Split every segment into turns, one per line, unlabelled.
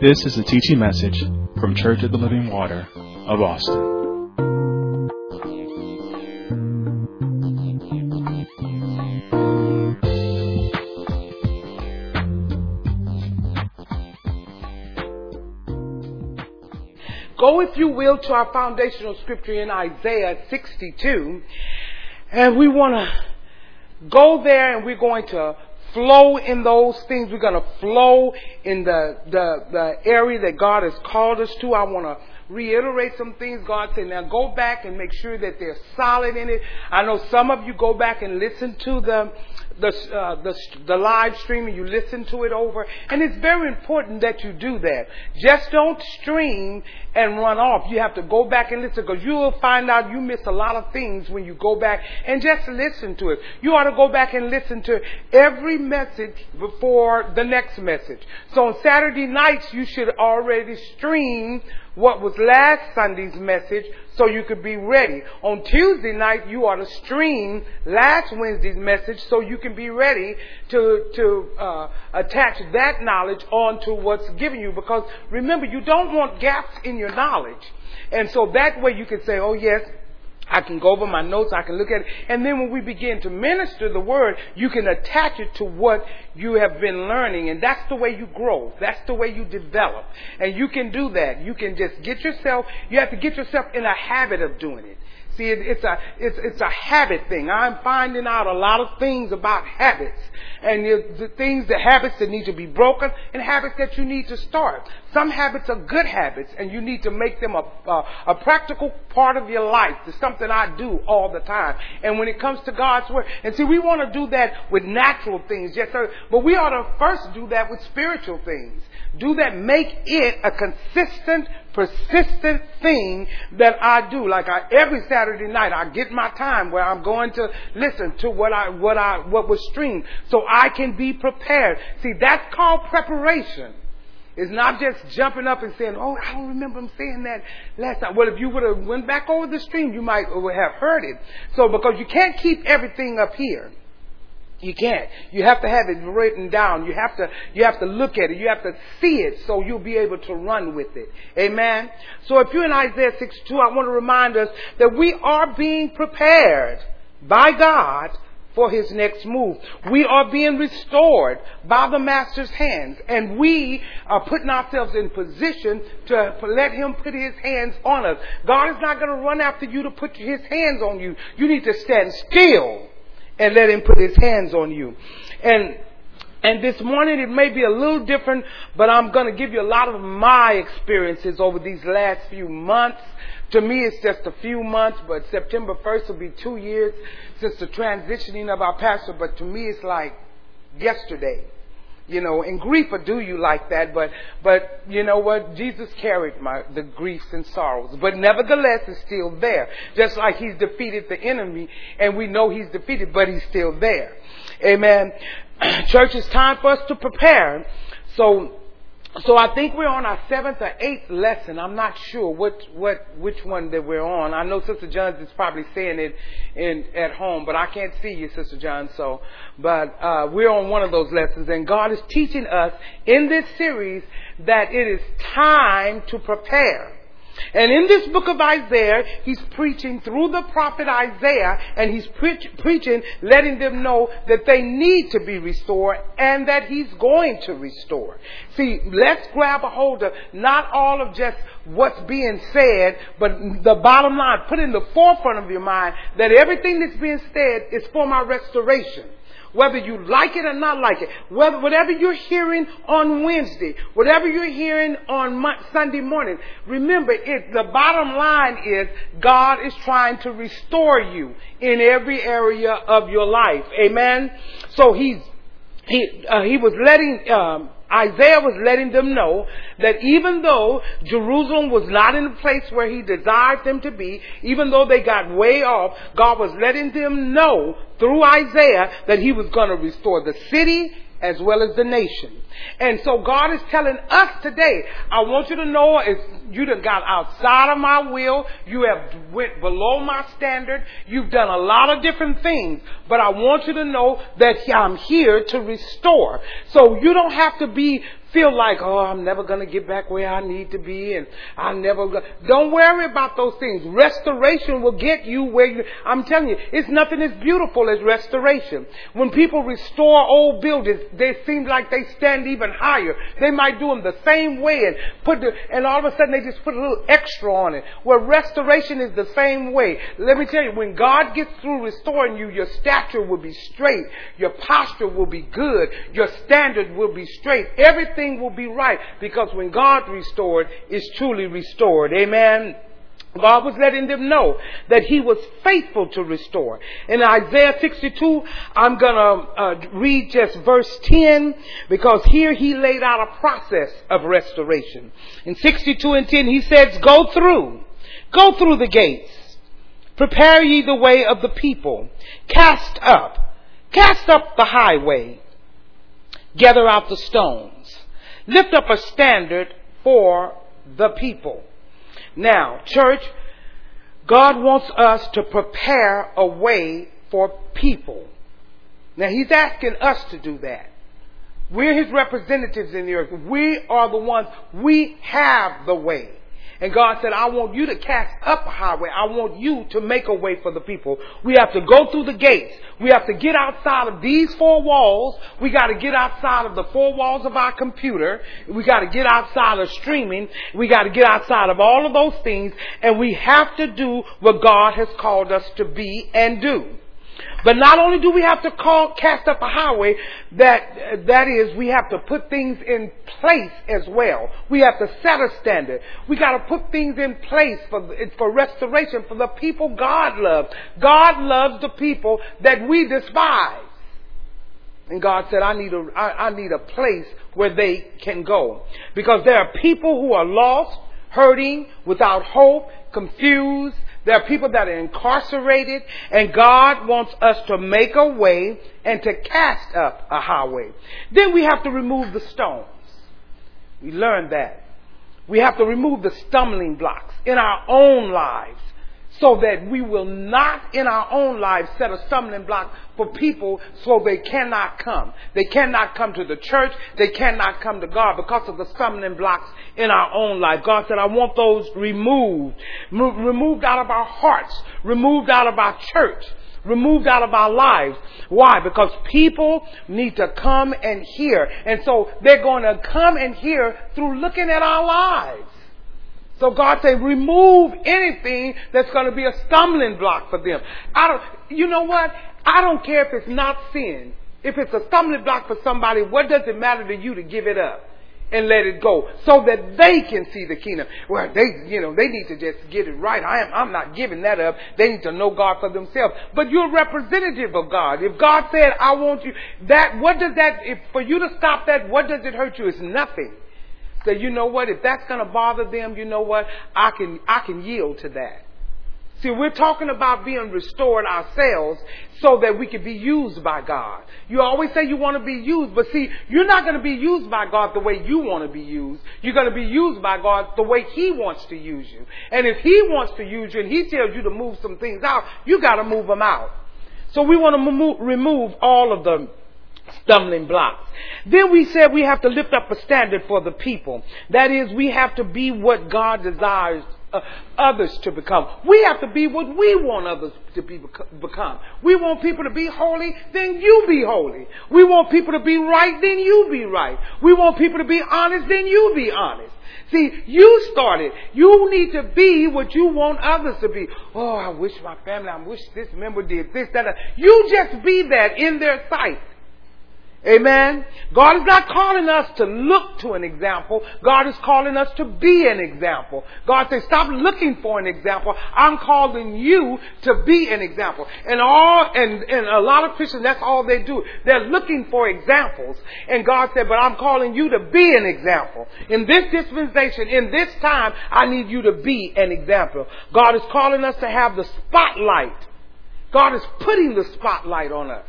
This is a teaching message from Church of the Living Water of Austin.
Go, if you will, to our foundational scripture in Isaiah 62. And we want to go there and we're going to flow in those things. We're going to flow in the, the, the area that God has called us to. I want to reiterate some things God said. Now go back and make sure that they're solid in it. I know some of you go back and listen to the the, uh, the, the live stream and you listen to it over. And it's very important that you do that. Just don't stream and run off. You have to go back and listen because you will find out you miss a lot of things when you go back and just listen to it. You ought to go back and listen to every message before the next message. So on Saturday nights, you should already stream what was last Sunday's message so you could be ready. On Tuesday night, you ought to stream last Wednesday's message so you can be ready to, to uh, attach that knowledge onto what's given you. Because remember, you don't want gaps in your knowledge. And so that way you can say, oh yes, I can go over my notes, I can look at it, and then when we begin to minister the word, you can attach it to what you have been learning, and that's the way you grow. That's the way you develop. And you can do that. You can just get yourself, you have to get yourself in a habit of doing it. See, it, it's a it's it's a habit thing. I'm finding out a lot of things about habits, and the things, the habits that need to be broken, and habits that you need to start. Some habits are good habits, and you need to make them a a, a practical part of your life. It's something I do all the time. And when it comes to God's word, and see, we want to do that with natural things, yes, sir. But we ought to first do that with spiritual things. Do that. Make it a consistent persistent thing that I do. Like I, every Saturday night, I get my time where I'm going to listen to what I, what I, what was streamed so I can be prepared. See, that's called preparation. It's not just jumping up and saying, "Oh, I don't remember him saying that last time." Well, if you would have went back over the stream, you might have heard it. So, because you can't keep everything up here. You can't. You have to have it written down. You have to, you have to look at it. You have to see it so you'll be able to run with it. Amen. So if you're in Isaiah 62, I want to remind us that we are being prepared by God for his next move. We are being restored by the master's hands and we are putting ourselves in position to let him put his hands on us. God is not going to run after you to put his hands on you. You need to stand still and let him put his hands on you. And and this morning it may be a little different, but I'm going to give you a lot of my experiences over these last few months. To me, it's just a few months, but September 1st will be two years since the transitioning of our pastor, but to me it's like yesterday you know, and grief will do you like that, but, but, you know what? Jesus carried my, the griefs and sorrows, but nevertheless it's still there. Just like he's defeated the enemy, and we know he's defeated, but he's still there. Amen. Church, it's time for us to prepare. So, so I think we're on our seventh or eighth lesson. I'm not sure what, what, which one that we're on. I know Sister Johns is probably saying it in, at home, but I can't see you, Sister John. So, but, uh, we're on one of those lessons and God is teaching us in this series that it is time to prepare. And in this book of Isaiah, he's preaching through the prophet Isaiah, and he's pre- preaching, letting them know that they need to be restored and that he's going to restore. See, let's grab a hold of not all of just what's being said, but the bottom line, put in the forefront of your mind that everything that's being said is for my restoration whether you like it or not like it, whether, whatever you're hearing on Wednesday, whatever you're hearing on Sunday morning, remember it, the bottom line is God is trying to restore you in every area of your life. Amen? So he's, he, uh, he was letting, um, Isaiah was letting them know that even though Jerusalem was not in the place where he desired them to be, even though they got way off, God was letting them know through Isaiah that he was going to restore the city as well as the nation. And so God is telling us today, I want you to know if you done got outside of my will, you have went below my standard, you've done a lot of different things, but I want you to know that I'm here to restore. So you don't have to be feel like, oh, I'm never going to get back where I need to be and I never go. Don't worry about those things. Restoration will get you where you, I'm telling you, it's nothing as beautiful as restoration. When people restore old buildings, they seem like they stand even higher. They might do them the same way and put the, and all of a sudden they just put a little extra on it. Where restoration is the same way. Let me tell you, when God gets through restoring you, your stature will be straight, your posture will be good, your standard will be straight. Everything everything will be right because when God restored, it's truly restored. Amen. God was letting them know that He was faithful to restore. In Isaiah 62, I'm gonna uh, read just verse 10 because here He laid out a process of restoration. In 62 and 10, He says, go through, go through the gates, prepare ye the way of the people, cast up, cast up the highway, gather out the stones lift up a standard for the people. Now, church, God wants us to prepare a way for people. Now, He's asking us to do that. We're His representatives in the earth. We are the ones, we have the way. And God said, I want you to cast up a highway. I want you to make a way for the people. We have to go through the gates. We have to get outside of these four walls. We got to get outside of the four walls of our computer. We got to get outside of streaming. We got to get outside of all of those things. And we have to do what God has called us to be and do. But not only do we have to call, cast up a highway, that, that is, we have to put things in place as well. We have to set a standard. We gotta put things in place for, for restoration for the people God loves. God loves the people that we despise. And God said, I need a, I, I need a place where they can go. Because there are people who are lost, hurting, without hope, confused, there are people that are incarcerated, and God wants us to make a way and to cast up a highway. Then we have to remove the stones. We learned that. We have to remove the stumbling blocks in our own lives so that we will not in our own lives set a stumbling block for people so they cannot come. They cannot come to the church. They cannot come to God because of the stumbling blocks in our own life. God said, I want those removed, removed out of our hearts, removed out of our church removed out of our lives. Why? Because people need to come and hear. And so they're going to come and hear through looking at our lives. So God said, remove anything that's going to be a stumbling block for them. I don't, you know what? I don't care if it's not sin. If it's a stumbling block for somebody, what does it matter to you to give it up? and let it go so that they can see the kingdom. Well, they, you know, they need to just get it right. I am, I'm not giving that up. They need to know God for themselves. But you're a representative of God. If God said, I want you, that, what does that, if for you to stop that, what does it hurt you? It's nothing say, you know what, if that's going to bother them, you know what, I can, I can yield to that. See, we're talking about being restored ourselves so that we can be used by God. You always say you want to be used, but see, you're not going to be used by God the way you want to be used. You're going to be used by God the way He wants to use you. And if He wants to use you and He tells you to move some things out, you got to move them out. So we want to remove all of the stumbling blocks. Then we said we have to lift up a standard for the people. That is, we have to be what God desires uh, others to become. We have to be what we want others to be become. We want people to be holy, then you be holy. We want people to be right, then you be right. We want people to be honest, then you be honest. See, you started. You need to be what you want others to be. Oh, I wish my family, I wish this member did this, that. You just be that in their sight. Amen. God is not calling us to look to an example. God is calling us to be an example. God says, stop looking for an example. I'm calling you to be an example. And all, and, and a lot of Christians, that's all they do. They're looking for examples. And God said, but I'm calling you to be an example. In this dispensation, in this time, I need you to be an example. God is calling us to have the spotlight. God is putting the spotlight on us.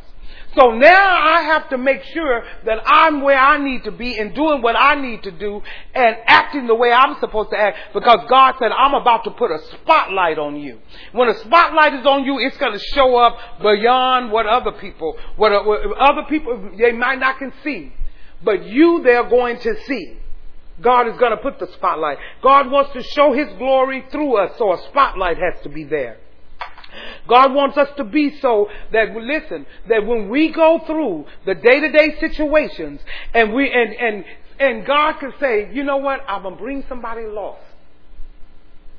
So now I have to make sure that I'm where I need to be and doing what I need to do and acting the way I'm supposed to act because God said I'm about to put a spotlight on you. When a spotlight is on you, it's going to show up beyond what other people, what, what other people, they might not can see. but you they're going to see. God is going to put the spotlight. God wants to show His glory through us, so a spotlight has to be there. God wants us to be so that listen, that when we go through the day-to-day situations and we and and and God can say, you know what, I'm gonna bring somebody lost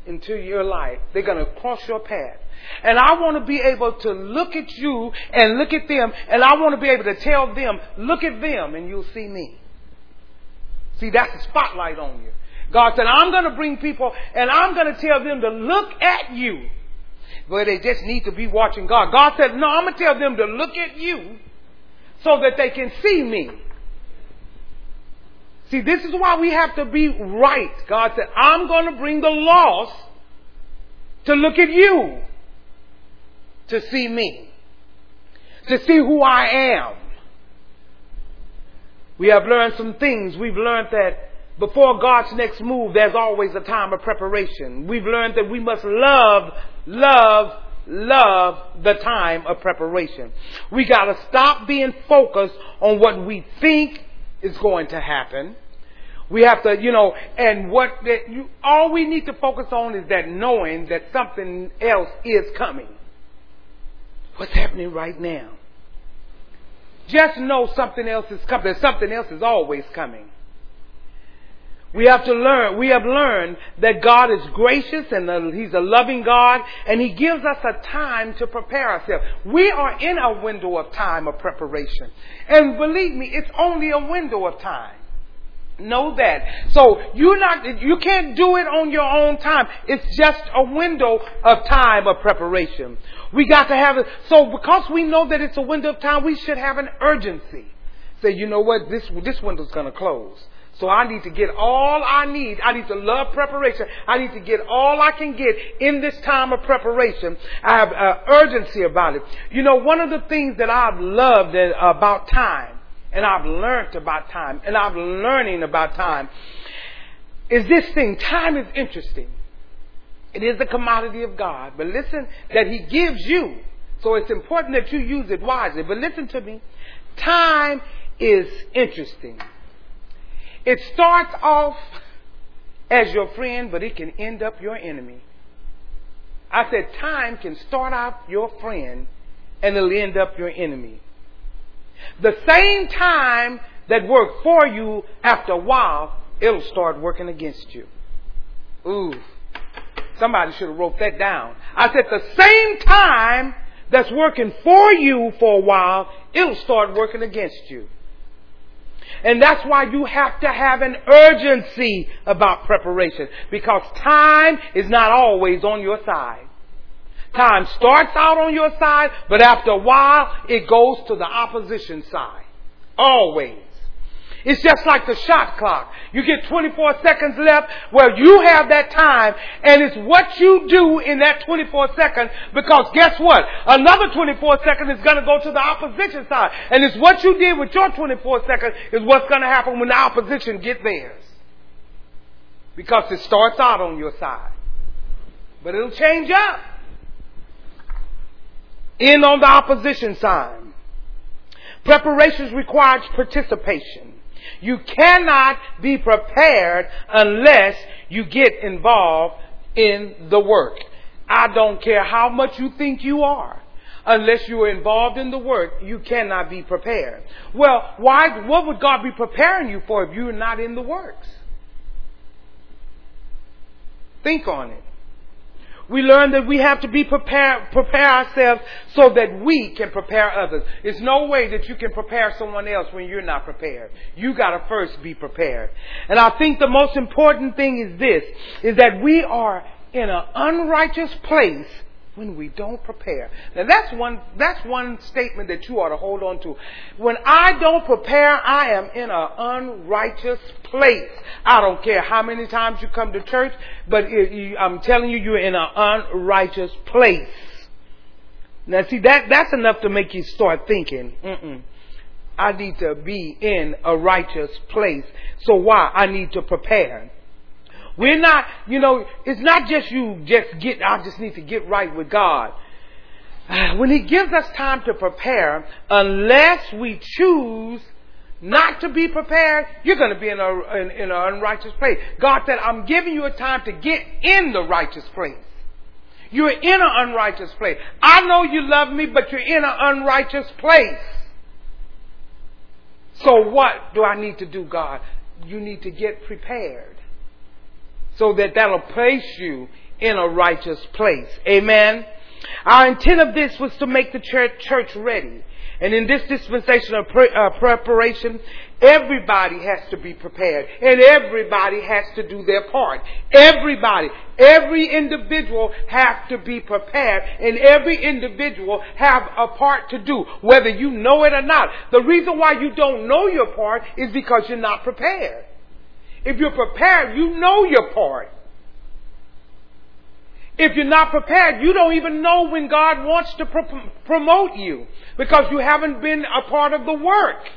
into your life. They're gonna cross your path. And I want to be able to look at you and look at them, and I want to be able to tell them, look at them, and you'll see me. See, that's the spotlight on you. God said, I'm going to bring people, and I'm going to tell them to look at you but they just need to be watching God. God said, No, I'm going to tell them to look at you so that they can see me. See, this is why we have to be right. God said, I'm going to bring the lost to look at you, to see me, to see who I am. We have learned some things. We've learned that before God's next move, there's always a time of preparation. We've learned that we must love, love, love the time of preparation. We gotta stop being focused on what we think is going to happen. We have to, you know, and what that you, all we need to focus on is that knowing that something else is coming. What's happening right now? Just know something else is coming. Something else is always coming. We have to learn, we have learned that God is gracious and He's a loving God and He gives us a time to prepare ourselves. We are in a window of time of preparation. And believe me, it's only a window of time. Know that. So you're not, you can't do it on your own time. It's just a window of time of preparation. We got to have it. So because we know that it's a window of time, we should have an urgency. Say, you know what, this, this window's gonna close. So I need to get all I need. I need to love preparation. I need to get all I can get in this time of preparation. I have uh, urgency about it. You know, one of the things that I've loved about time, and I've learned about time, and I'm learning about time, is this thing. Time is interesting. It is the commodity of God. But listen, that He gives you. So it's important that you use it wisely. But listen to me. Time is interesting. It starts off as your friend, but it can end up your enemy. I said time can start out your friend and it'll end up your enemy. The same time that worked for you after a while, it'll start working against you. Ooh. Somebody should have wrote that down. I said the same time that's working for you for a while, it'll start working against you. And that's why you have to have an urgency about preparation because time is not always on your side. Time starts out on your side, but after a while, it goes to the opposition side. Always. It's just like the shot clock. You get 24 seconds left. Well, you have that time and it's what you do in that 24 seconds because guess what? Another 24 seconds is going to go to the opposition side. And it's what you did with your 24 seconds is what's going to happen when the opposition get theirs. Because it starts out on your side. But it'll change up. In on the opposition side. Preparations requires participation. You cannot be prepared unless you get involved in the work. I don't care how much you think you are. Unless you are involved in the work, you cannot be prepared. Well, why, what would God be preparing you for if you're not in the works? Think on it. We learn that we have to be prepared, prepare ourselves so that we can prepare others. It's no way that you can prepare someone else when you're not prepared. You gotta first be prepared. And I think the most important thing is this, is that we are in an unrighteous place when we don't prepare. Now that's one, that's one statement that you ought to hold on to. When I don't prepare, I am in an unrighteous place. I don't care how many times you come to church, but it, I'm telling you, you're in an unrighteous place. Now see, that, that's enough to make you start thinking, Mm-mm. I need to be in a righteous place. So why? I need to prepare. We're not, you know, it's not just you just get, I just need to get right with God. When He gives us time to prepare, unless we choose not to be prepared, you're going to be in a in, in an unrighteous place. God said, "I'm giving you a time to get in the righteous place." You're in an unrighteous place. I know you love me, but you're in an unrighteous place. So what do I need to do, God? You need to get prepared so that that'll place you in a righteous place. Amen. Our intent of this was to make the church, ready. And in this dispensation of pre- uh, preparation, everybody has to be prepared and everybody has to do their part. Everybody, every individual has to be prepared and every individual have a part to do, whether you know it or not. The reason why you don't know your part is because you're not prepared. If you're prepared, you know your part. If you're not prepared, you don't even know when God wants to pro- promote you because you haven't been a part of the work.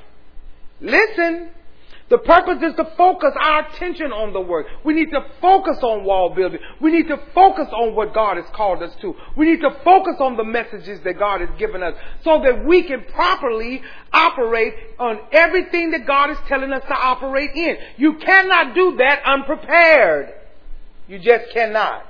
Listen. The purpose is to focus our attention on the work. We need to focus on wall building. We need to focus on what God has called us to. We need to focus on the messages that God has given us so that we can properly operate on everything that God is telling us to operate in. You cannot do that unprepared. You just cannot.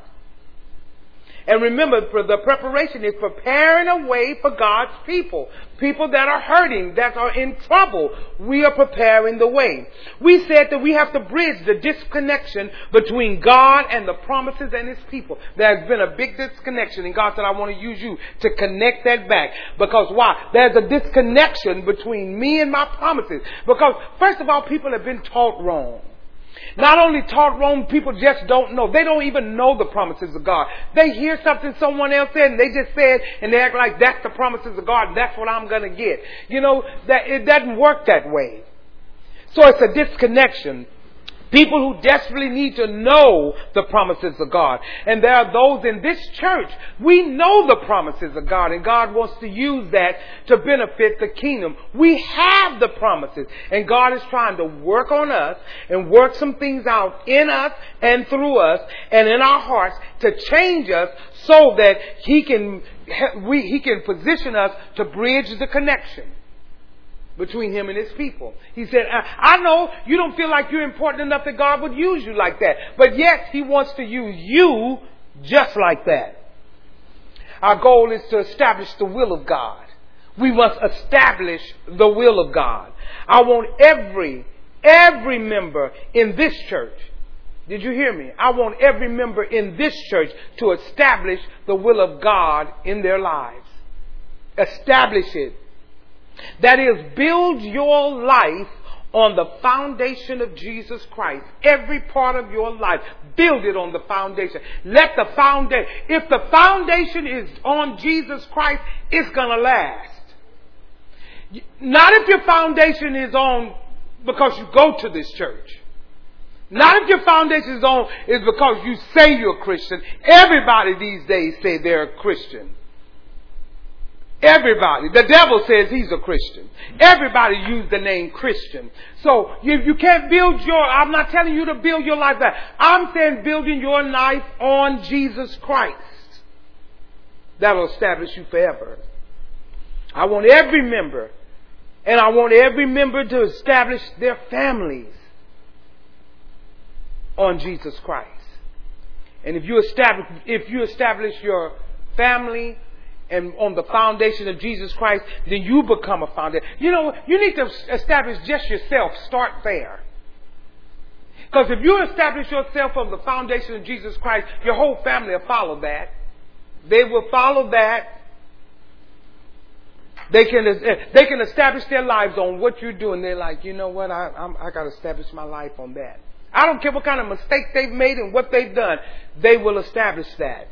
And remember, the preparation is preparing a way for God's people. People that are hurting, that are in trouble. We are preparing the way. We said that we have to bridge the disconnection between God and the promises and His people. There's been a big disconnection and God said, I want to use you to connect that back. Because why? There's a disconnection between me and my promises. Because first of all, people have been taught wrong. Not only taught wrong, people just don't know. They don't even know the promises of God. They hear something someone else said and they just said and they act like that's the promises of God. That's what I'm going to get. You know, that it doesn't work that way. So it's a disconnection People who desperately need to know the promises of God. And there are those in this church, we know the promises of God and God wants to use that to benefit the kingdom. We have the promises and God is trying to work on us and work some things out in us and through us and in our hearts to change us so that He can, we, He can position us to bridge the connection between him and his people. He said, I know you don't feel like you're important enough that God would use you like that, but yes, he wants to use you just like that. Our goal is to establish the will of God. We must establish the will of God. I want every, every member in this church did you hear me? I want every member in this church to establish the will of God in their lives. Establish it that is, build your life on the foundation of Jesus Christ. Every part of your life, build it on the foundation. Let the foundation, if the foundation is on Jesus Christ, it's gonna last. Not if your foundation is on because you go to this church. Not if your foundation is on is because you say you're a Christian. Everybody these days say they're a Christian. Everybody. The devil says he's a Christian. Everybody use the name Christian. So you, you can't build your, I'm not telling you to build your life that. I'm saying building your life on Jesus Christ. That'll establish you forever. I want every member, and I want every member to establish their families on Jesus Christ. And if you establish, if you establish your family and on the foundation of Jesus Christ, then you become a foundation. You know, you need to establish just yourself. Start there. Because if you establish yourself on the foundation of Jesus Christ, your whole family will follow that. They will follow that. They can they can establish their lives on what you're doing. They're like, you know what? I I'm, I got to establish my life on that. I don't care what kind of mistake they've made and what they've done. They will establish that.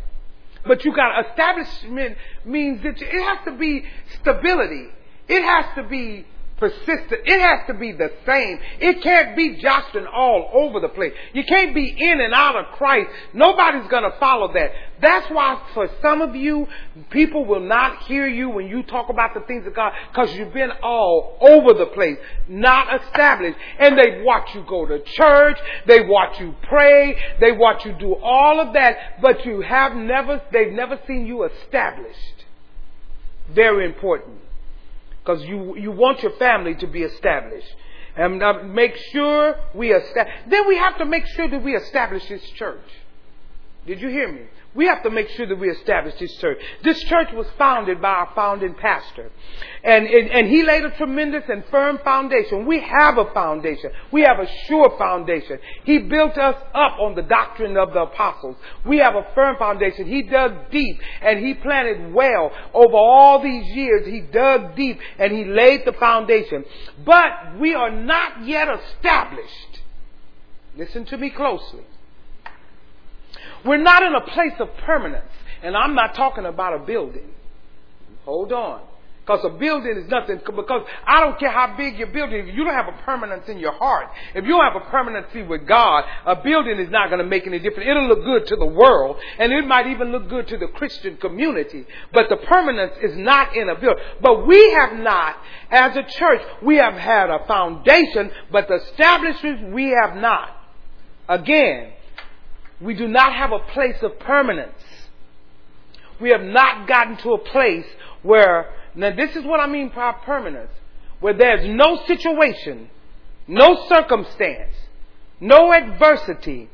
But you got establishment means that it has to be stability. It has to be persistent. It has to be the same. It can't be jostling all over the place. You can't be in and out of Christ. Nobody's going to follow that. That's why for some of you, people will not hear you when you talk about the things of God because you've been all over the place, not established. And they watch you go to church. They watch you pray. They watch you do all of that, but you have never, they've never seen you established. Very important because you, you want your family to be established. And uh, make sure we establish. Then we have to make sure that we establish this church. Did you hear me? We have to make sure that we establish this church. This church was founded by our founding pastor. And, and, and, he laid a tremendous and firm foundation. We have a foundation. We have a sure foundation. He built us up on the doctrine of the apostles. We have a firm foundation. He dug deep and he planted well. Over all these years, he dug deep and he laid the foundation. But we are not yet established. Listen to me closely. We're not in a place of permanence. And I'm not talking about a building. Hold on. Because a building is nothing, because I don't care how big your building if you don't have a permanence in your heart, if you don't have a permanency with God, a building is not going to make any difference. It'll look good to the world, and it might even look good to the Christian community, but the permanence is not in a building. But we have not, as a church, we have had a foundation, but the establishment we have not. Again, we do not have a place of permanence. We have not gotten to a place where, now this is what I mean by permanence, where there's no situation, no circumstance, no adversity,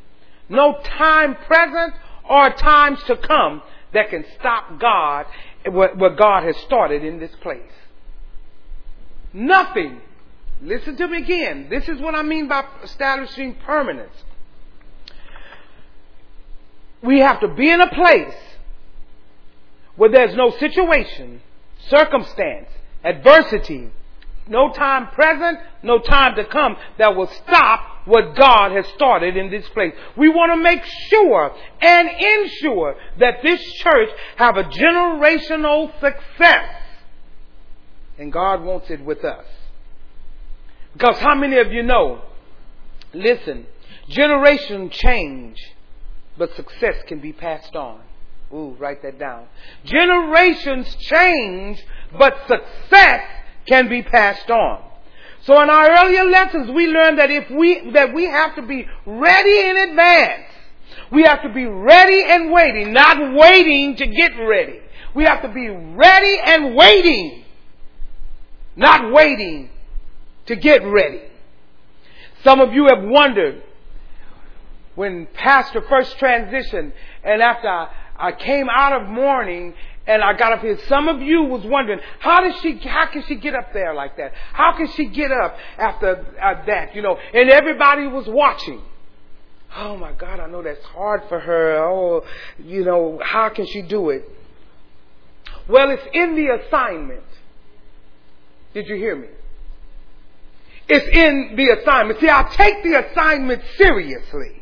no time present or times to come that can stop God, what God has started in this place. Nothing. Listen to me again. This is what I mean by establishing permanence we have to be in a place where there's no situation, circumstance, adversity, no time present, no time to come that will stop what God has started in this place. We want to make sure and ensure that this church have a generational success. And God wants it with us. Because how many of you know, listen, generation change but success can be passed on. Ooh, write that down. Generations change, but success can be passed on. So in our earlier lessons, we learned that if we, that we have to be ready in advance. We have to be ready and waiting, not waiting to get ready. We have to be ready and waiting, not waiting to get ready. Some of you have wondered, when Pastor first transitioned and after I, I came out of mourning and I got up here. Some of you was wondering, how does she, how can she get up there like that? How can she get up after uh, that, you know? And everybody was watching. Oh my God, I know that's hard for her. Oh, you know, how can she do it? Well, it's in the assignment. Did you hear me? It's in the assignment. See, I take the assignment seriously.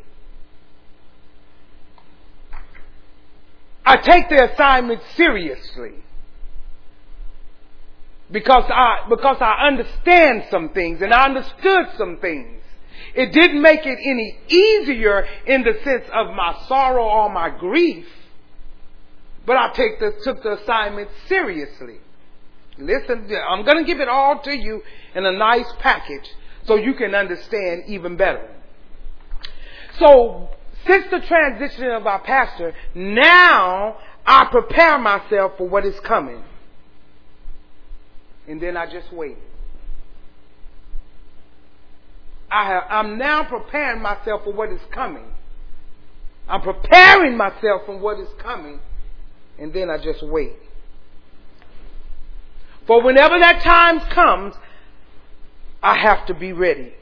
I take the assignment seriously. Because I, because I understand some things and I understood some things. It didn't make it any easier in the sense of my sorrow or my grief, but I take the, took the assignment seriously. Listen, I'm going to give it all to you in a nice package so you can understand even better. So since the transition of our pastor, now I prepare myself for what is coming. And then I just wait. I have, I'm now preparing myself for what is coming. I'm preparing myself for what is coming. And then I just wait. For whenever that time comes, I have to be ready.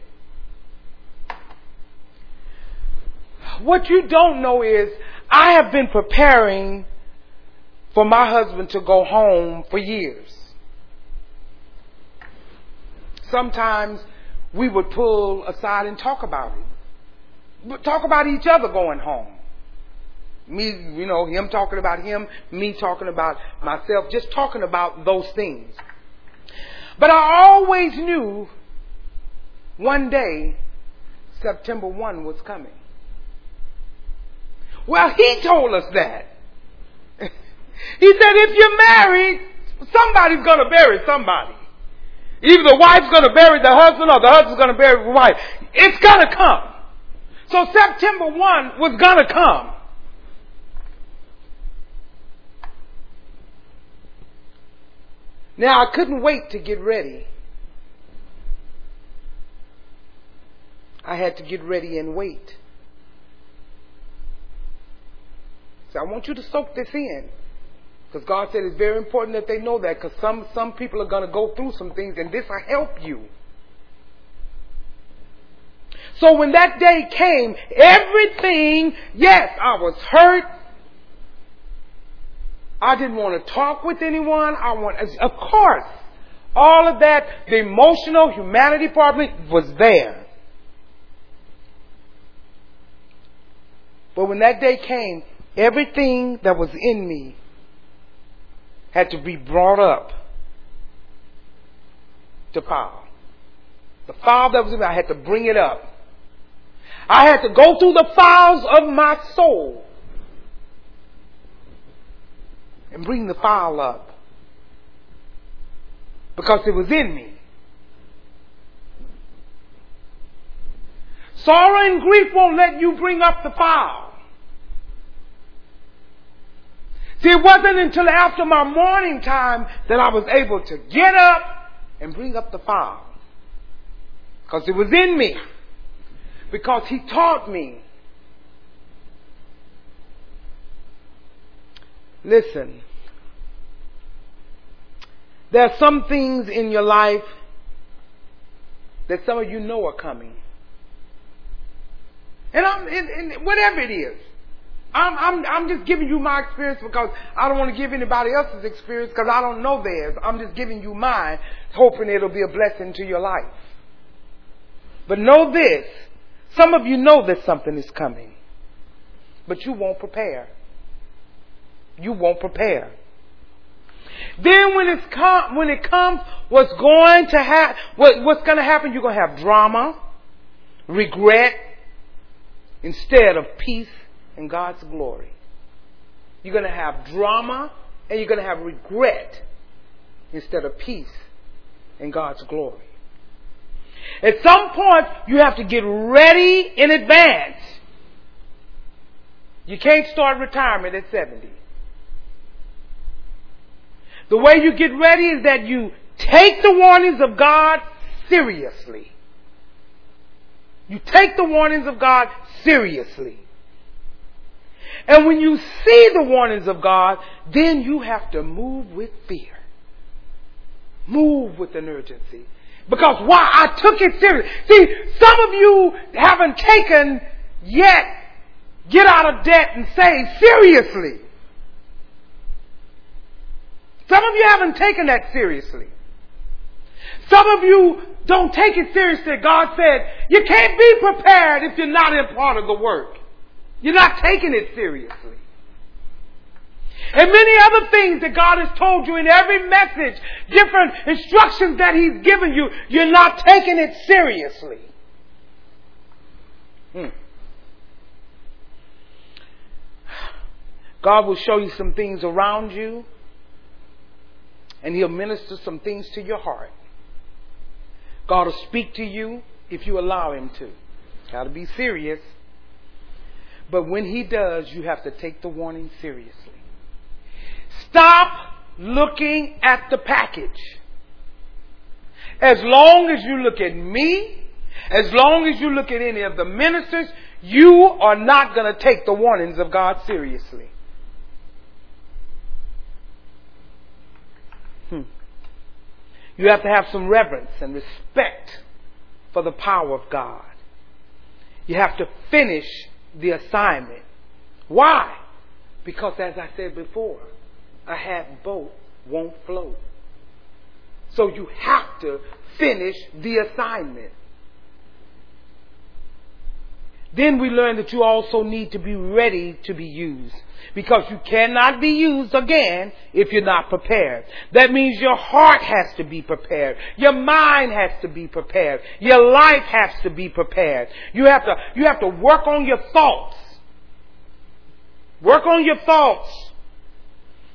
What you don't know is I have been preparing for my husband to go home for years. Sometimes we would pull aside and talk about it. Talk about each other going home. Me, you know, him talking about him, me talking about myself, just talking about those things. But I always knew one day September 1 was coming. Well, he told us that. he said, if you're married, somebody's going to bury somebody. Either the wife's going to bury the husband or the husband's going to bury the wife. It's going to come. So September 1 was going to come. Now I couldn't wait to get ready. I had to get ready and wait. So I want you to soak this in. Because God said it's very important that they know that because some, some people are going to go through some things and this will help you. So when that day came, everything, yes, I was hurt. I didn't want to talk with anyone. I want, of course, all of that, the emotional humanity part was there. But when that day came, everything that was in me had to be brought up to power. The file that was in me, I had to bring it up. I had to go through the files of my soul and bring the file up because it was in me. Sorrow and grief won't let you bring up the file. See, it wasn't until after my mourning time that I was able to get up and bring up the file. Because it was in me. Because he taught me. Listen. There are some things in your life that some of you know are coming. And I'm, and, and whatever it is, I'm, I'm, I'm just giving you my experience because I don't want to give anybody else's experience because I don't know theirs. I'm just giving you mine, hoping it'll be a blessing to your life. But know this, some of you know that something is coming, but you won't prepare. You won't prepare. Then when it's when it comes, what's going to happen? What, what's going to happen? You're going to have drama, regret, instead of peace and God's glory. You're going to have drama and you're going to have regret instead of peace and God's glory. At some point, you have to get ready in advance. You can't start retirement at 70. The way you get ready is that you take the warnings of God seriously. You take the warnings of God seriously. And when you see the warnings of God, then you have to move with fear. Move with an urgency. Because why? I took it seriously. See, some of you haven't taken yet get out of debt and save seriously. Some of you haven't taken that seriously. Some of you don't take it seriously. God said, you can't be prepared if you're not in part of the work. You're not taking it seriously. And many other things that God has told you in every message, different instructions that He's given you, you're not taking it seriously. Hmm. God will show you some things around you, and He'll minister some things to your heart. God will speak to you if you allow Him to. Got to be serious. But when He does, you have to take the warning seriously. Stop looking at the package. As long as you look at me, as long as you look at any of the ministers, you are not going to take the warnings of God seriously. Hmm. You have to have some reverence and respect for the power of God. You have to finish the assignment. Why? Because as I said before, a half boat won't float. So you have to finish the assignment. Then we learn that you also need to be ready to be used. Because you cannot be used again if you're not prepared. That means your heart has to be prepared. Your mind has to be prepared. Your life has to be prepared. You have to, you have to work on your thoughts. Work on your thoughts.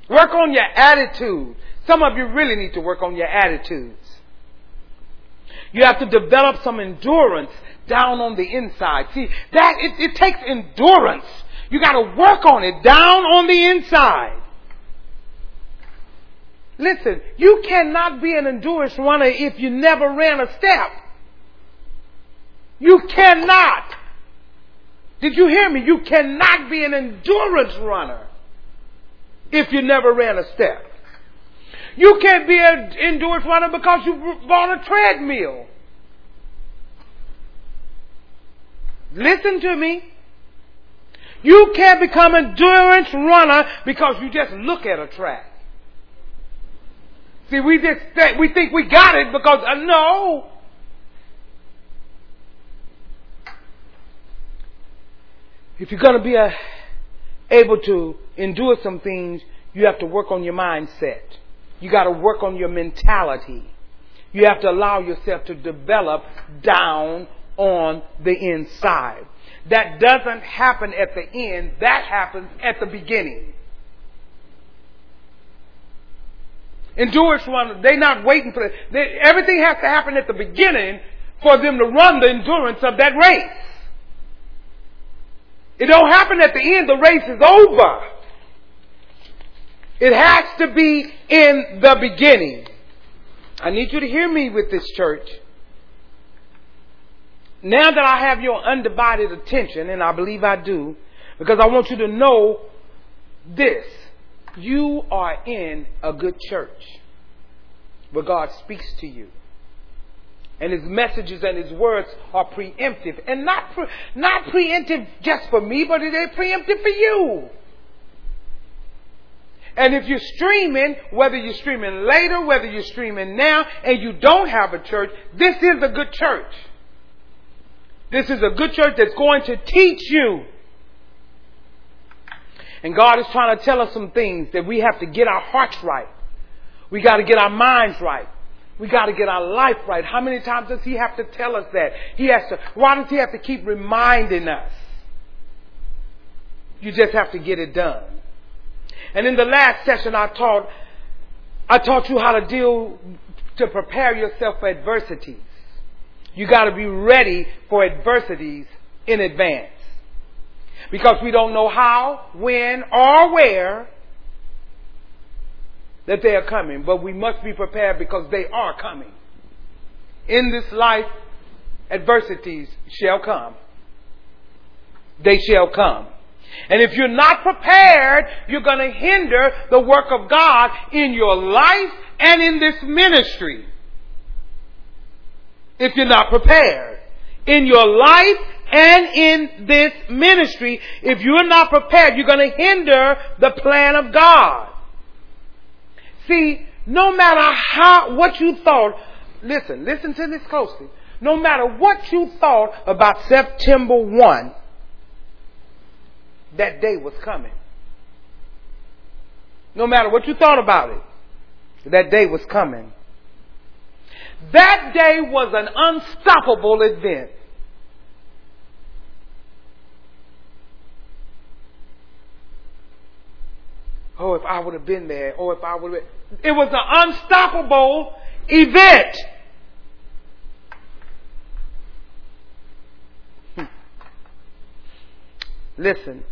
Work on your attitude. Some of you really need to work on your attitudes. You have to develop some endurance down on the inside. See, that, it, it takes endurance. You gotta work on it down on the inside. Listen, you cannot be an endurance runner if you never ran a step. You cannot. Did you hear me? You cannot be an endurance runner if you never ran a step. You can't be an endurance runner because you bought a treadmill. Listen to me. You can't become an endurance runner because you just look at a track. See, we just we think we got it because uh, no. If you're going to be a, able to endure some things, you have to work on your mindset. You got to work on your mentality. You have to allow yourself to develop down on the inside. That doesn't happen at the end, that happens at the beginning. Endurance runners, they're not waiting for. They, everything has to happen at the beginning for them to run the endurance of that race. It don't happen at the end, the race is over. It has to be in the beginning. I need you to hear me with this church. Now that I have your undivided attention, and I believe I do, because I want you to know this. You are in a good church where God speaks to you. And his messages and his words are preemptive. And not, pre- not preemptive just for me, but they're preemptive for you. And if you're streaming, whether you're streaming later, whether you're streaming now, and you don't have a church, this is a good church. This is a good church that's going to teach you. And God is trying to tell us some things that we have to get our hearts right. We got to get our minds right. We got to get our life right. How many times does He have to tell us that? He has to, why does He have to keep reminding us? You just have to get it done. And in the last session I taught, I taught you how to deal, to prepare yourself for adversities. You gotta be ready for adversities in advance. Because we don't know how, when, or where that they are coming, but we must be prepared because they are coming. In this life, adversities shall come. They shall come. And if you're not prepared, you're going to hinder the work of God in your life and in this ministry. If you're not prepared. In your life and in this ministry, if you're not prepared, you're going to hinder the plan of God. See, no matter how, what you thought, listen, listen to this closely. No matter what you thought about September 1, that day was coming. No matter what you thought about it, that day was coming. That day was an unstoppable event. Oh, if I would have been there, or if I would have. It was an unstoppable event. Hmm. Listen,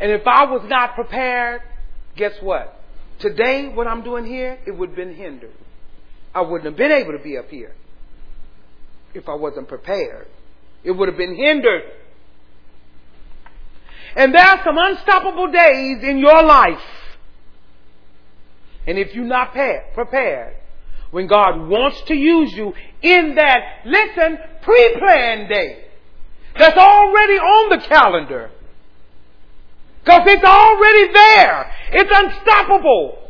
and if I was not prepared, guess what? Today, what I'm doing here, it would have been hindered. I wouldn't have been able to be up here if I wasn't prepared. It would have been hindered. And there are some unstoppable days in your life. And if you're not prepared, when God wants to use you in that, listen, pre-planned day, that's already on the calendar, because it's already there. It's unstoppable.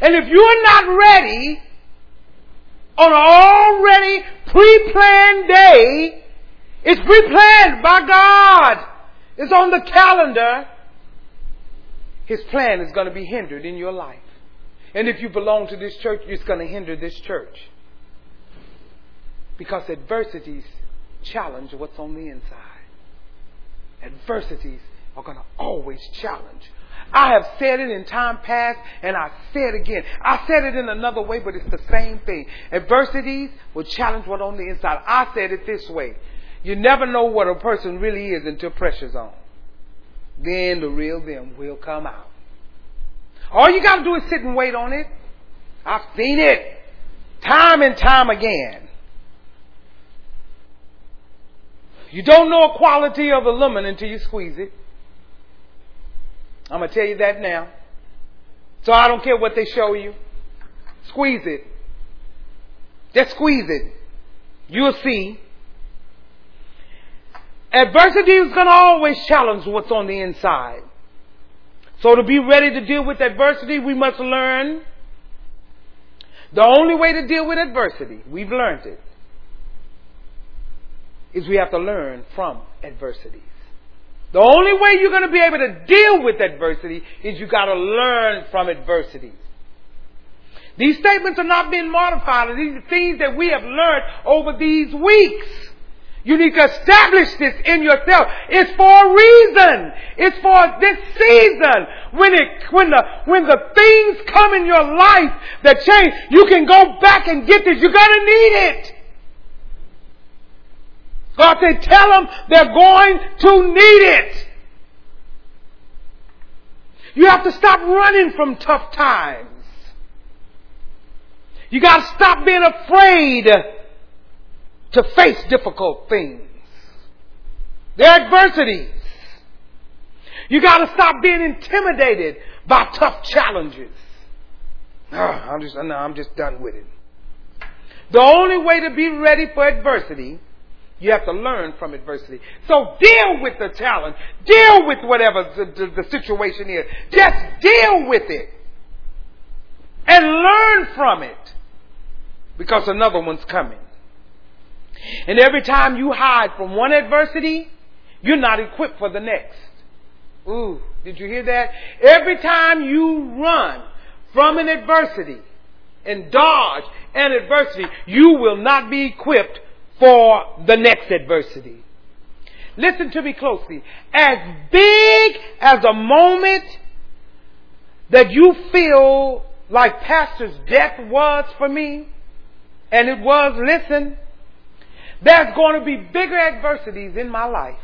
And if you're not ready on an already pre-planned day, it's pre-planned by God. It's on the calendar. His plan is going to be hindered in your life. And if you belong to this church, it's going to hinder this church. Because adversities challenge what's on the inside adversities are going to always challenge. I have said it in time past and I say it again. I said it in another way, but it's the same thing. Adversities will challenge what on the inside. I said it this way. You never know what a person really is until pressure's on. Then the real them will come out. All you gotta do is sit and wait on it. I've seen it. time and time again. You don't know a quality of a lemon until you squeeze it. I'm going to tell you that now. So I don't care what they show you. Squeeze it. Just squeeze it. You'll see. Adversity is going to always challenge what's on the inside. So to be ready to deal with adversity, we must learn the only way to deal with adversity, we've learned it, is we have to learn from adversities. The only way you're going to be able to deal with adversity is you got to learn from adversity. These statements are not being modified. These are things that we have learned over these weeks. You need to establish this in yourself. It's for a reason. It's for this season. When it, when the, when the things come in your life that change, you can go back and get this. You're gonna need it. God said, tell them they're going to need it. You have to stop running from tough times. You gotta stop being afraid to face difficult things. They're adversities. You gotta stop being intimidated by tough challenges. Oh, I'm just, no, I'm just done with it. The only way to be ready for adversity, you have to learn from adversity. So deal with the challenge. Deal with whatever the, the, the situation is. Just deal with it. And learn from it. Because another one's coming. And every time you hide from one adversity, you're not equipped for the next. Ooh, did you hear that? Every time you run from an adversity and dodge an adversity, you will not be equipped for the next adversity. Listen to me closely. As big as a moment that you feel like Pastor's death was for me, and it was, listen, there's going to be bigger adversities in my life.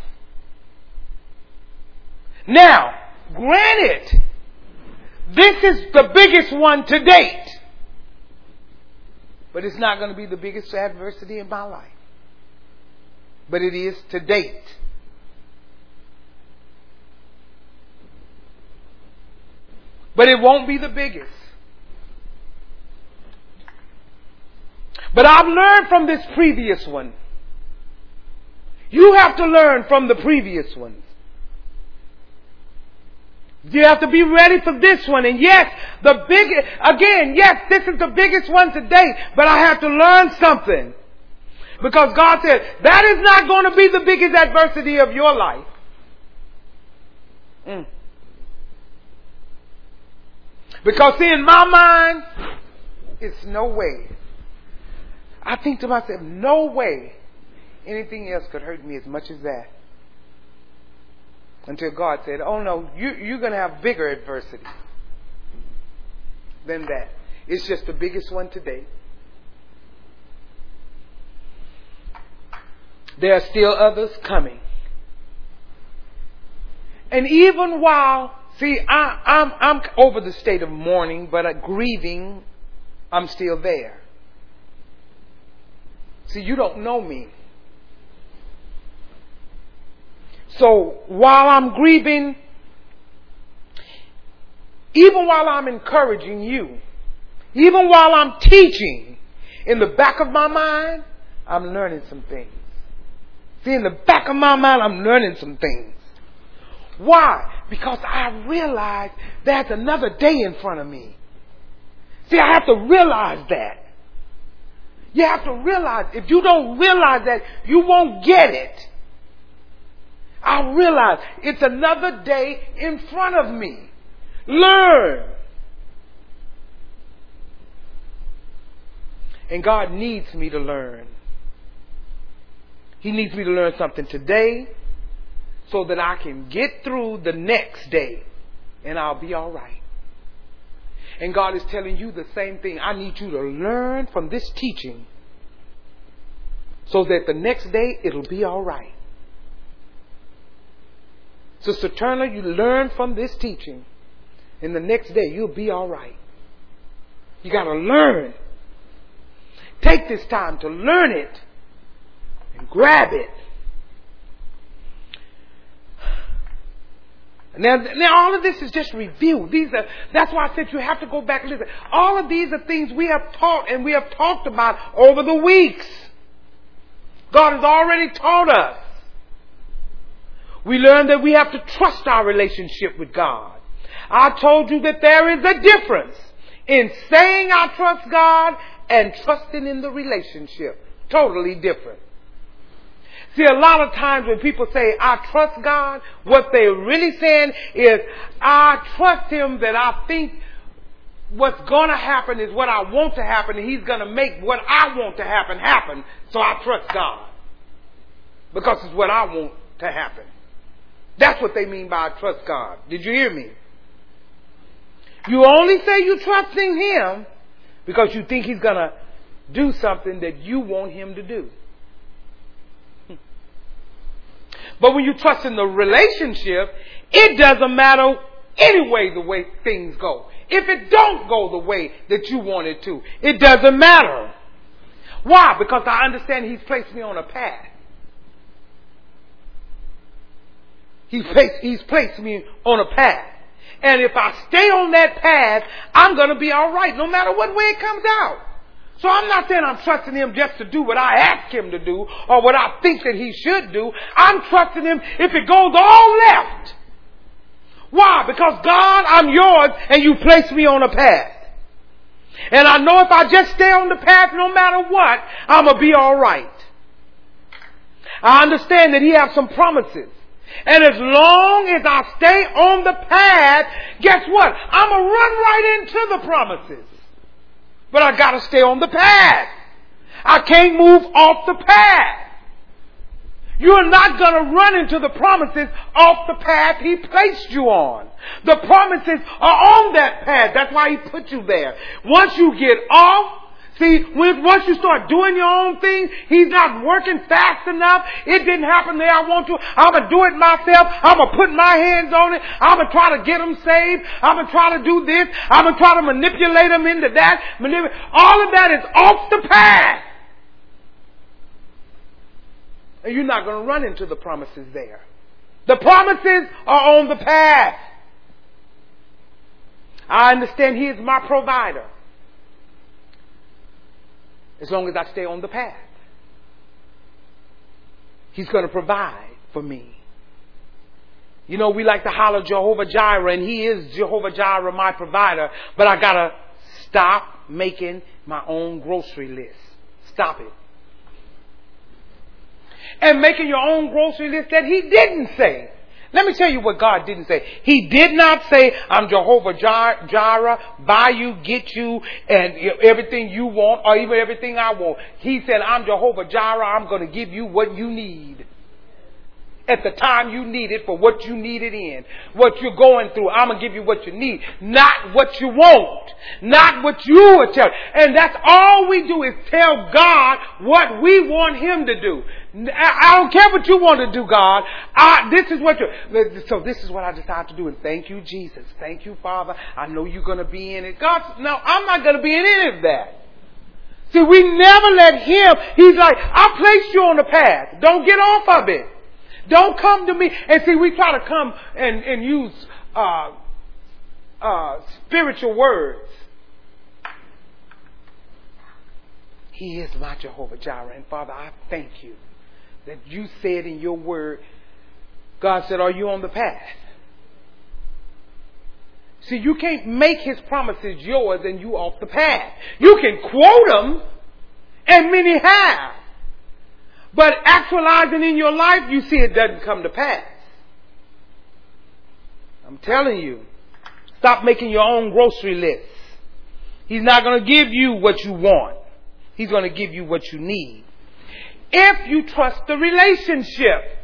Now, granted, this is the biggest one to date. But it's not going to be the biggest adversity in my life. But it is to date. But it won't be the biggest. But I've learned from this previous one you have to learn from the previous ones. You have to be ready for this one. And yes, the big, again, yes, this is the biggest one today, but I have to learn something. Because God said, that is not going to be the biggest adversity of your life. Mm. Because see, in my mind, it's no way. I think to myself, no way anything else could hurt me as much as that. Until God said, Oh no, you, you're going to have bigger adversity than that. It's just the biggest one today. There are still others coming. And even while, see, I, am I'm, I'm over the state of mourning, but grieving, I'm still there. See, you don't know me. So while I'm grieving, even while I'm encouraging you, even while I'm teaching, in the back of my mind, I'm learning some things. See, in the back of my mind, I'm learning some things. Why? Because I realize there's another day in front of me. See, I have to realize that. You have to realize, if you don't realize that, you won't get it. I realize it's another day in front of me. Learn. And God needs me to learn. He needs me to learn something today so that I can get through the next day and I'll be all right. And God is telling you the same thing. I need you to learn from this teaching so that the next day it'll be all right. Sister Turner, you learn from this teaching. And the next day, you'll be all right. You got to learn. take this time to learn it and grab it. Now, now all of this is just review. These are, that's why I said you have to go back and listen. All of these are things we have taught and we have talked about over the weeks. God has already taught us. We learned that we have to trust our relationship with God. I told you that there is a difference in saying I trust God and trusting in the relationship. Totally different. See, a lot of times when people say, I trust God, what they're really saying is, I trust Him that I think what's going to happen is what I want to happen, and He's going to make what I want to happen happen, so I trust God. Because it's what I want to happen. That's what they mean by I trust God. Did you hear me? You only say you trust in Him because you think He's going to do something that you want Him to do. But when you trust in the relationship, it doesn't matter anyway the way things go. If it don't go the way that you want it to, it doesn't matter. Why? Because I understand He's placed me on a path. He's placed, he's placed me on a path. And if I stay on that path, I'm going to be all right no matter what way it comes out. So I'm not saying I'm trusting him just to do what I ask him to do or what I think that he should do. I'm trusting him if it goes all left. Why? Because God, I'm yours and you place me on a path. And I know if I just stay on the path no matter what, I'm going to be alright. I understand that he has some promises. And as long as I stay on the path, guess what? I'm going to run right into the promises. But I gotta stay on the path. I can't move off the path. You're not gonna run into the promises off the path He placed you on. The promises are on that path. That's why He put you there. Once you get off, See, when, once you start doing your own thing, he's not working fast enough. It didn't happen there. I want to. I'm gonna do it myself. I'm gonna put my hands on it. I'm gonna try to get them saved. I'm gonna try to do this. I'm gonna try to manipulate them into that. Manipulate. All of that is off the path. And you're not gonna run into the promises there. The promises are on the path. I understand He is my provider as long as I stay on the path. He's going to provide for me. You know, we like to holler Jehovah Jireh, and He is Jehovah Jireh, my provider, but I got to stop making my own grocery list. Stop it. And making your own grocery list that He didn't say. Let me tell you what God didn't say. He did not say, I'm Jehovah Jireh, buy you, get you, and everything you want, or even everything I want. He said, I'm Jehovah Jireh, I'm going to give you what you need at the time you need it for what you need it in. What you're going through, I'm gonna give you what you need. Not what you want. Not what you are telling. And that's all we do is tell God what we want Him to do. I don't care what you want to do, God. I, this is what you, so this is what I decided to do. And thank you, Jesus. Thank you, Father. I know you're gonna be in it. God, no, I'm not gonna be in any of that. See, we never let Him, He's like, I placed you on the path. Don't get off of it. Don't come to me. And see, we try to come and, and use uh, uh, spiritual words. He is my Jehovah Jireh. And Father, I thank you that you said in your word, God said, Are you on the path? See, you can't make his promises yours and you off the path. You can quote them, and many have. But actualizing in your life, you see it doesn't come to pass. I'm telling you, stop making your own grocery list. He's not going to give you what you want. He's going to give you what you need. If you trust the relationship.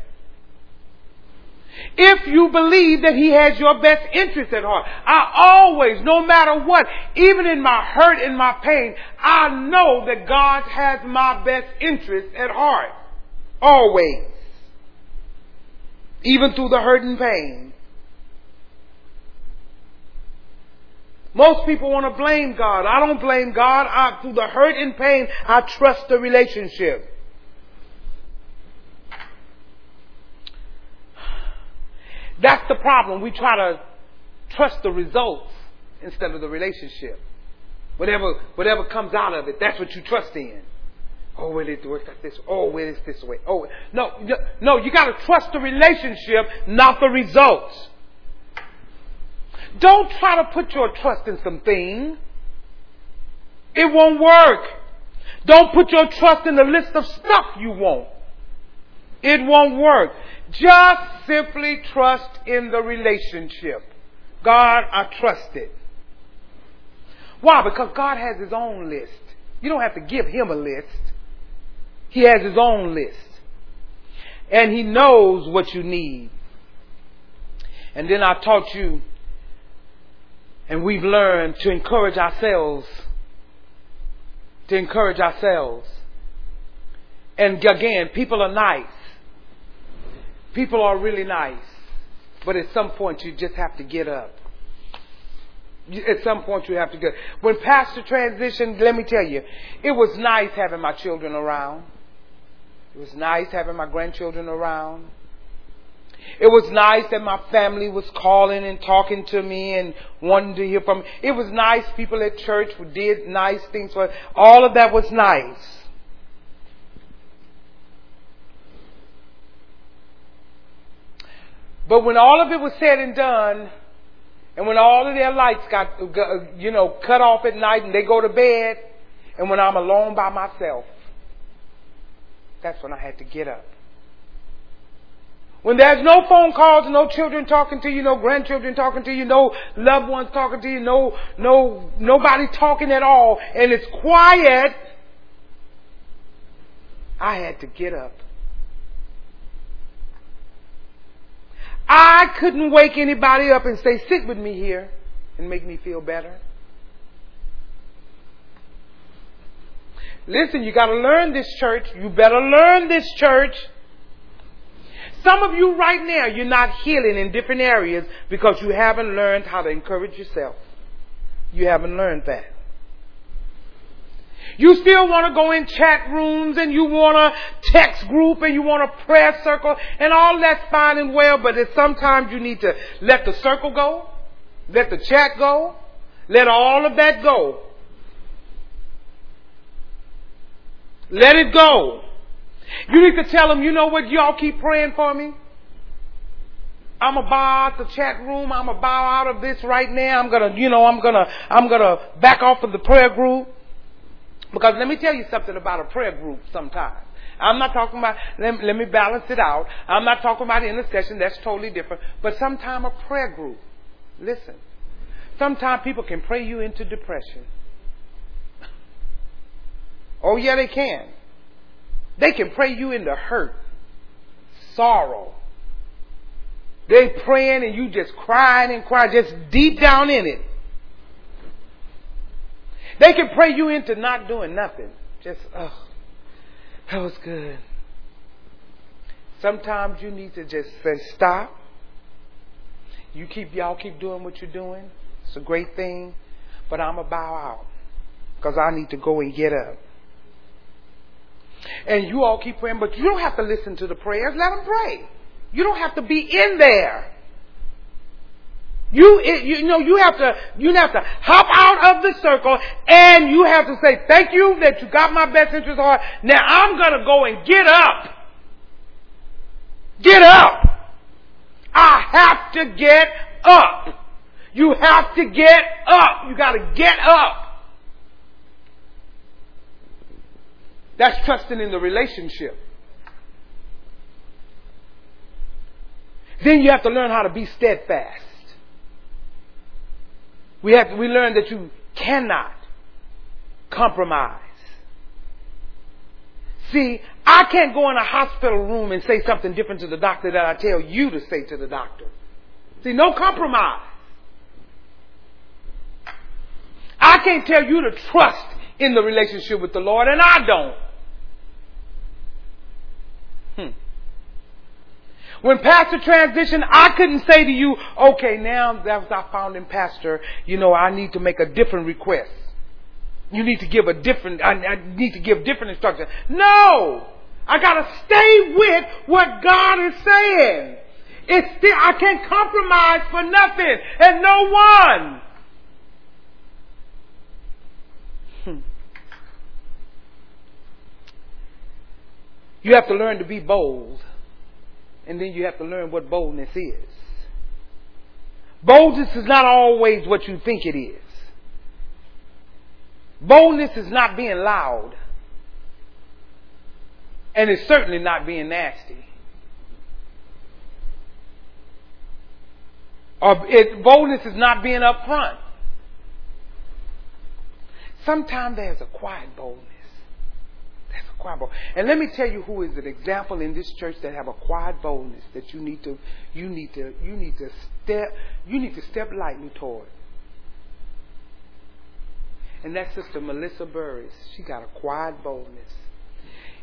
If you believe that He has your best interest at heart. I always, no matter what, even in my hurt and my pain, I know that God has my best interest at heart. Always. Even through the hurt and pain. Most people want to blame God. I don't blame God. I, through the hurt and pain, I trust the relationship. That's the problem. We try to trust the results instead of the relationship. Whatever, whatever comes out of it, that's what you trust in. Oh, will it works like this. Oh, will it this way. Oh, no, no, you got to trust the relationship, not the results. Don't try to put your trust in something. It won't work. Don't put your trust in the list of stuff you want. It won't work. Just simply trust in the relationship. God, I trust it. Why? Because God has His own list. You don't have to give Him a list. He has His own list. And He knows what you need. And then I taught you, and we've learned to encourage ourselves. To encourage ourselves. And again, people are nice. People are really nice. But at some point, you just have to get up. At some point, you have to get. When Pastor transitioned, let me tell you, it was nice having my children around. It was nice having my grandchildren around. It was nice that my family was calling and talking to me and wanting to hear from me. It was nice people at church who did nice things for all of that was nice. But when all of it was said and done, and when all of their lights got, you know, cut off at night and they go to bed, and when I'm alone by myself, that's when I had to get up. When there's no phone calls, no children talking to you, no grandchildren talking to you, no loved ones talking to you, no, no, nobody talking at all, and it's quiet, I had to get up. I couldn't wake anybody up and say, sit with me here and make me feel better. Listen, you gotta learn this church. You better learn this church. Some of you right now, you're not healing in different areas because you haven't learned how to encourage yourself. You haven't learned that. You still want to go in chat rooms and you want a text group and you want a prayer circle and all that's fine and well, but sometimes you need to let the circle go, let the chat go, let all of that go. Let it go. You need to tell them, you know what, y'all keep praying for me. I'm gonna bow out the chat room. I'm gonna bow out of this right now. I'm gonna, you know, I'm gonna, I'm gonna back off of the prayer group. Because let me tell you something about a prayer group sometimes. I'm not talking about, let, let me balance it out. I'm not talking about intercession. That's totally different. But sometimes a prayer group, listen, sometimes people can pray you into depression. Oh yeah, they can. They can pray you into hurt, sorrow. They praying and you just crying and crying, just deep down in it. They can pray you into not doing nothing. Just, oh, that was good. Sometimes you need to just say, stop. You keep, y'all keep doing what you're doing. It's a great thing. But I'm going to bow out because I need to go and get up. And you all keep praying, but you don't have to listen to the prayers. Let them pray. You don't have to be in there. You, you know, you have to, you have to hop out of the circle and you have to say, thank you that you got my best interest heart. Now I'm gonna go and get up. Get up. I have to get up. You have to get up. You gotta get up. That's trusting in the relationship. Then you have to learn how to be steadfast. We have we learn that you cannot compromise. See, I can't go in a hospital room and say something different to the doctor that I tell you to say to the doctor. See, no compromise. I can't tell you to trust in the relationship with the Lord, and I don't. Hmm. When pastor transitioned, I couldn't say to you, okay, now that I found in pastor, you know, I need to make a different request. You need to give a different, I, I need to give different instructions. No! I gotta stay with what God is saying. It's still, I can't compromise for nothing and no one. Hmm. You have to learn to be bold. And then you have to learn what boldness is. Boldness is not always what you think it is. Boldness is not being loud. And it's certainly not being nasty. Or it, boldness is not being upfront. Sometimes there's a quiet boldness. And let me tell you who is an example in this church that have a quiet boldness that you need to you need to you need to step you need to step lightly toward. And that's Sister Melissa Burris. She got a quiet boldness.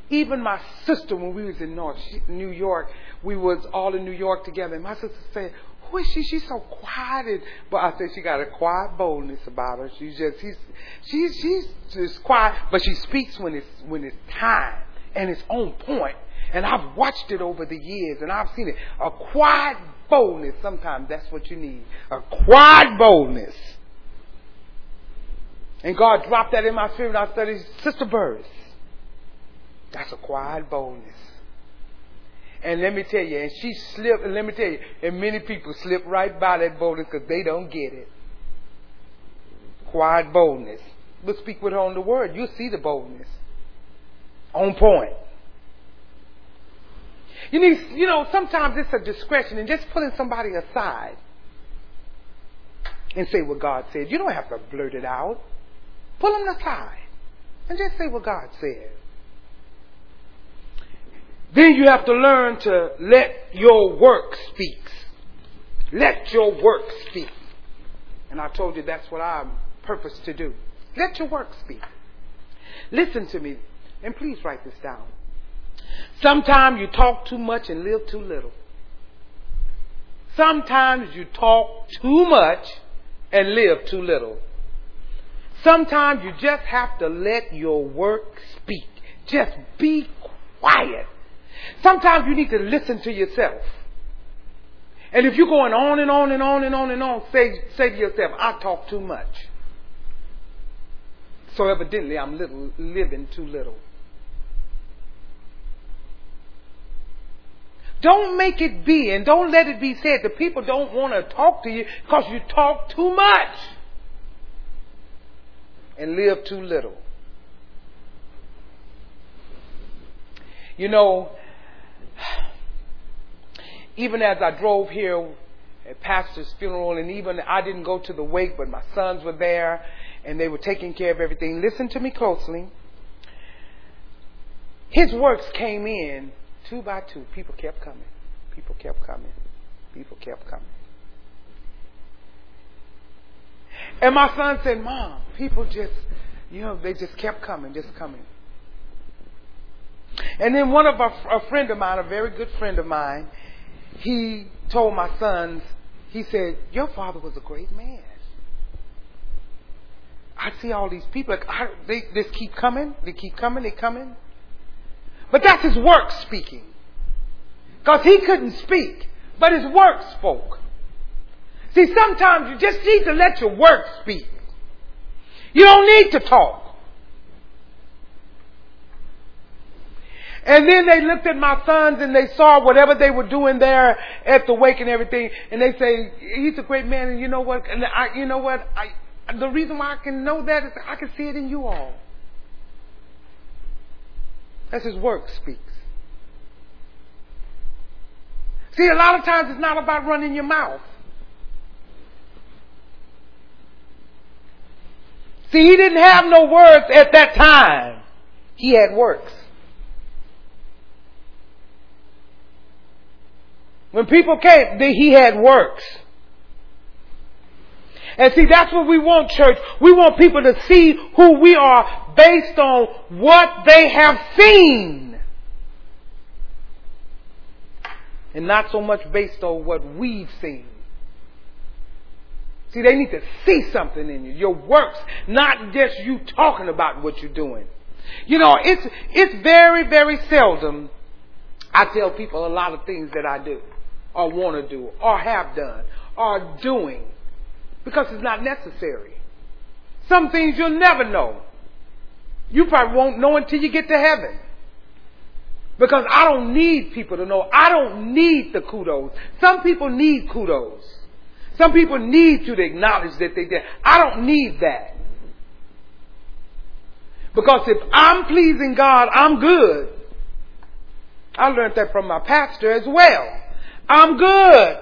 Even my sister, when we was in North New York, we was all in New York together. And my sister said, "Who is she? She's so quiet." But I said she got a quiet boldness about her. She's just she's she's she's just quiet, but she speaks when it's when it's time and it's on point. And I've watched it over the years, and I've seen it. A quiet boldness. Sometimes that's what you need. A quiet boldness. And God dropped that in my spirit. I studied Sister Burris. That's a quiet boldness. And let me tell you, and she slipped, and let me tell you, and many people slip right by that boldness because they don't get it. Quiet boldness. But speak with her on the word. You'll see the boldness. On point. You need, you know, sometimes it's a discretion and just putting somebody aside and say what God said. You don't have to blurt it out. Pull them aside and just say what God said. Then you have to learn to let your work speak. Let your work speak. And I told you that's what I'm purposed to do. Let your work speak. Listen to me, and please write this down. Sometimes you talk too much and live too little. Sometimes you talk too much and live too little. Sometimes you just have to let your work speak. Just be quiet. Sometimes you need to listen to yourself. And if you're going on and on and on and on and on, say, say to yourself, I talk too much. So evidently I'm little, living too little. Don't make it be and don't let it be said that people don't want to talk to you because you talk too much and live too little. You know, even as I drove here at pastor's funeral, and even I didn't go to the wake, but my sons were there and they were taking care of everything. Listen to me closely. His works came in two by two. People kept coming. People kept coming. People kept coming. And my son said, Mom, people just, you know, they just kept coming, just coming. And then one of a, a friend of mine, a very good friend of mine, he told my sons, he said, Your father was a great man. I see all these people, like, I, they just keep coming, they keep coming, they coming. But that's his work speaking. Because he couldn't speak, but his work spoke. See, sometimes you just need to let your work speak. You don't need to talk. And then they looked at my sons and they saw whatever they were doing there at the wake and everything, and they say, "He's a great man." And you know what? And I, you know what? I, the reason why I can know that is I can see it in you all. That's his work speaks. See, a lot of times it's not about running your mouth. See, he didn't have no words at that time. He had works. When people came, he had works. And see, that's what we want, church. We want people to see who we are based on what they have seen. and not so much based on what we've seen. See, they need to see something in you, your works, not just you talking about what you're doing. You know, it's, it's very, very seldom I tell people a lot of things that I do, or want to do, or have done, or doing, because it's not necessary. Some things you'll never know. You probably won't know until you get to heaven. Because I don't need people to know. I don't need the kudos. Some people need kudos. Some people need you to acknowledge that they did. I don't need that. Because if I'm pleasing God, I'm good. I learned that from my pastor as well. I'm good.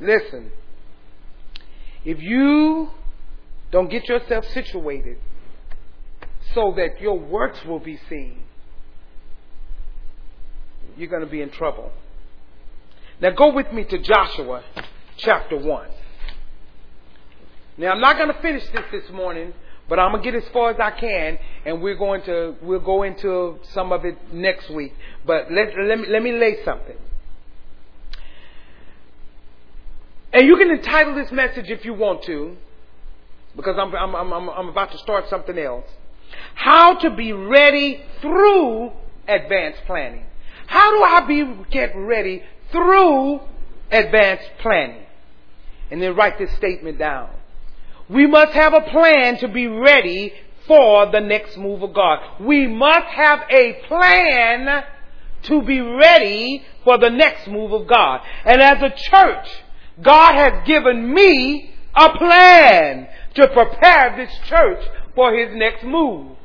Listen, if you don't get yourself situated so that your works will be seen, you're going to be in trouble. Now go with me to Joshua chapter 1. Now I'm not going to finish this this morning, but I'm to get as far as I can and we're going to, we'll go into some of it next week. But let, let me, let me lay something. And you can entitle this message if you want to, because I'm, I'm, I'm, I'm about to start something else. How to be ready through advanced planning. How do I be, get ready through advanced planning? And then write this statement down. We must have a plan to be ready for the next move of God. We must have a plan to be ready for the next move of God. And as a church, God has given me a plan to prepare this church for his next move.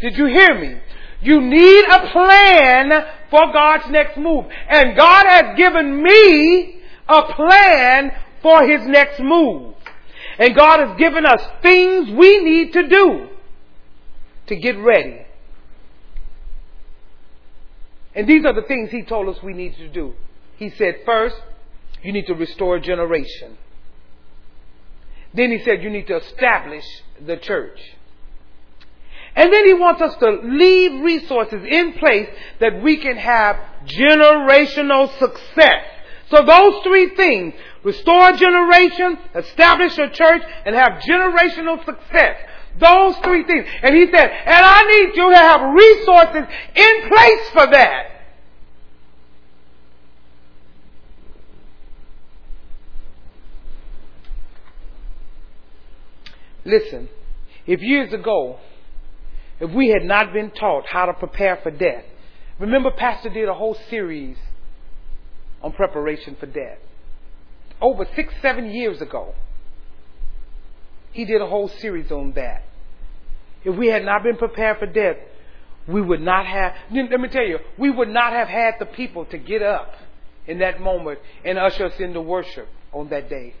Did you hear me? You need a plan for God's next move. And God has given me a plan for his next move. And God has given us things we need to do to get ready. And these are the things he told us we need to do. He said, first, you need to restore a generation. Then he said you need to establish the church. And then he wants us to leave resources in place that we can have generational success. So those three things, restore a generation, establish a church, and have generational success. Those three things. And he said, and I need you to have resources in place for that. Listen, if years ago, if we had not been taught how to prepare for death, remember Pastor did a whole series on preparation for death. Over six, seven years ago, he did a whole series on that. If we had not been prepared for death, we would not have, let me tell you, we would not have had the people to get up in that moment and usher us into worship on that day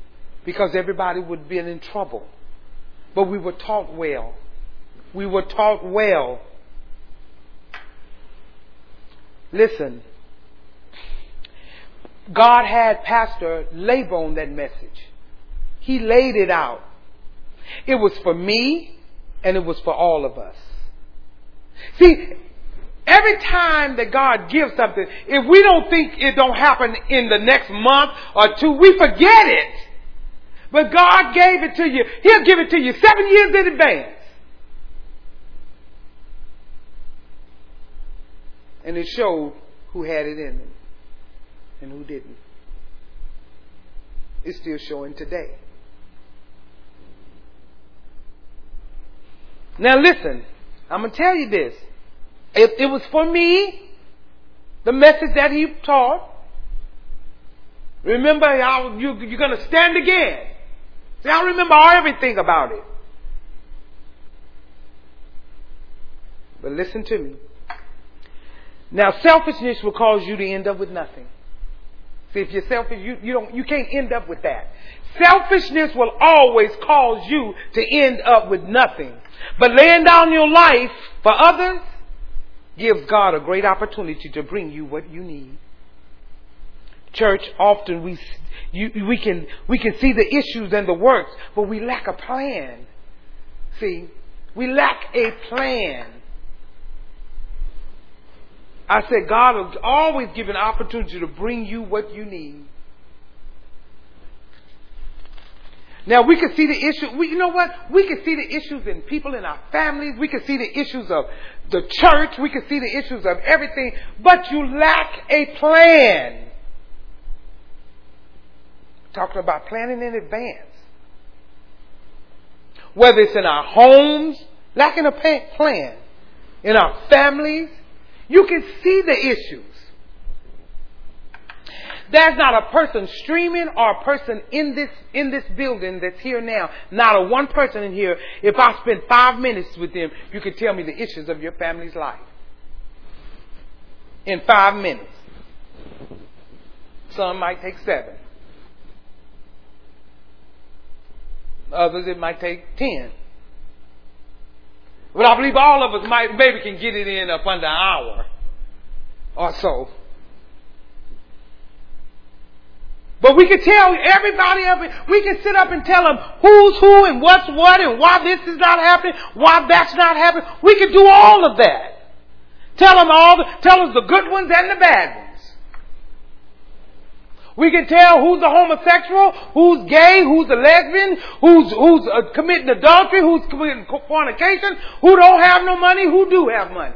because everybody would have been in trouble. But we were taught well. We were taught well. Listen, God had Pastor labor on that message. He laid it out. It was for me and it was for all of us. See, every time that God gives something, if we don't think it don't happen in the next month or two, we forget it. But God gave it to you. He'll give it to you seven years in advance. And it showed who had it in them and who didn't. It's still showing today. Now listen, I'm going to tell you this. If it was for me, the message that he taught, remember how you, you're going to stand again. See, I remember everything about it. But listen to me. Now, selfishness will cause you to end up with nothing. See, if you're selfish, you, you don't, you can't end up with that. Selfishness will always cause you to end up with nothing. But laying down your life for others gives God a great opportunity to bring you what you need. Church, often we you, we can we can see the issues and the works, but we lack a plan. See, we lack a plan. I said, God will always give an opportunity to bring you what you need. Now we can see the issue. We, you know what? We can see the issues in people in our families. We can see the issues of the church. We can see the issues of everything. But you lack a plan. Talking about planning in advance. Whether it's in our homes, lacking a plan. In our families, you can see the issues. There's not a person streaming or a person in this, in this building that's here now. Not a one person in here. If I spend five minutes with them, you can tell me the issues of your family's life. In five minutes. Some might take seven. Others it might take ten. But I believe all of us might maybe can get it in up under an hour or so. But we can tell everybody of it. We can sit up and tell them who's who and what's what and why this is not happening, why that's not happening. We can do all of that. Tell them all, the, tell us the good ones and the bad ones. We can tell who's a homosexual, who's gay, who's a lesbian, who's who's uh, committing adultery, who's committing fornication, who don't have no money, who do have money,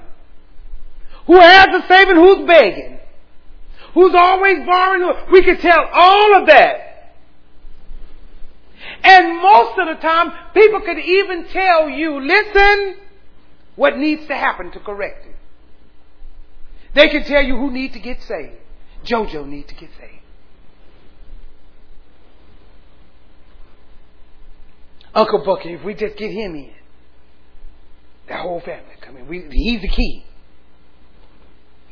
who has a saving, who's begging who's always borrowing. We can tell all of that. And most of the time, people could even tell you, listen, what needs to happen to correct it. They can tell you who need to get saved. Jojo need to get saved. Uncle Bucky, if we just get him in, the whole family come in. We, he's the key.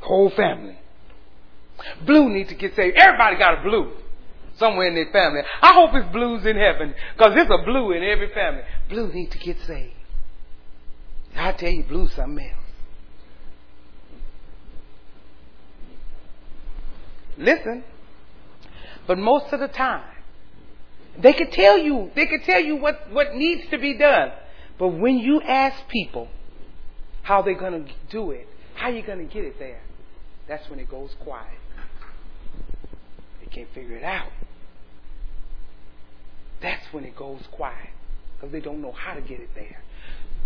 Whole family. Blue needs to get saved. Everybody got a blue somewhere in their family. I hope it's blues in heaven because there's a blue in every family. Blue needs to get saved. I tell you, blue something else. Listen, but most of the time, they could tell you, they could tell you what, what needs to be done. But when you ask people how they're going to do it, how you going to get it there, that's when it goes quiet. They can't figure it out. That's when it goes quiet because they don't know how to get it there.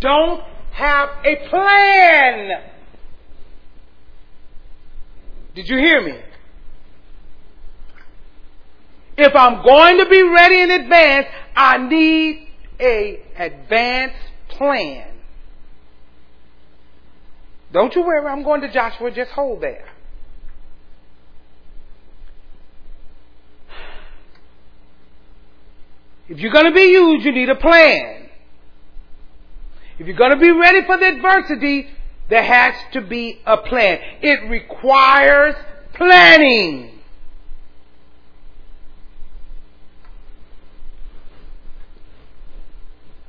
Don't have a plan. Did you hear me? If I'm going to be ready in advance, I need a advance plan. Don't you worry, I'm going to Joshua, just hold there. If you're going to be used, you need a plan. If you're going to be ready for the adversity, there has to be a plan. It requires planning.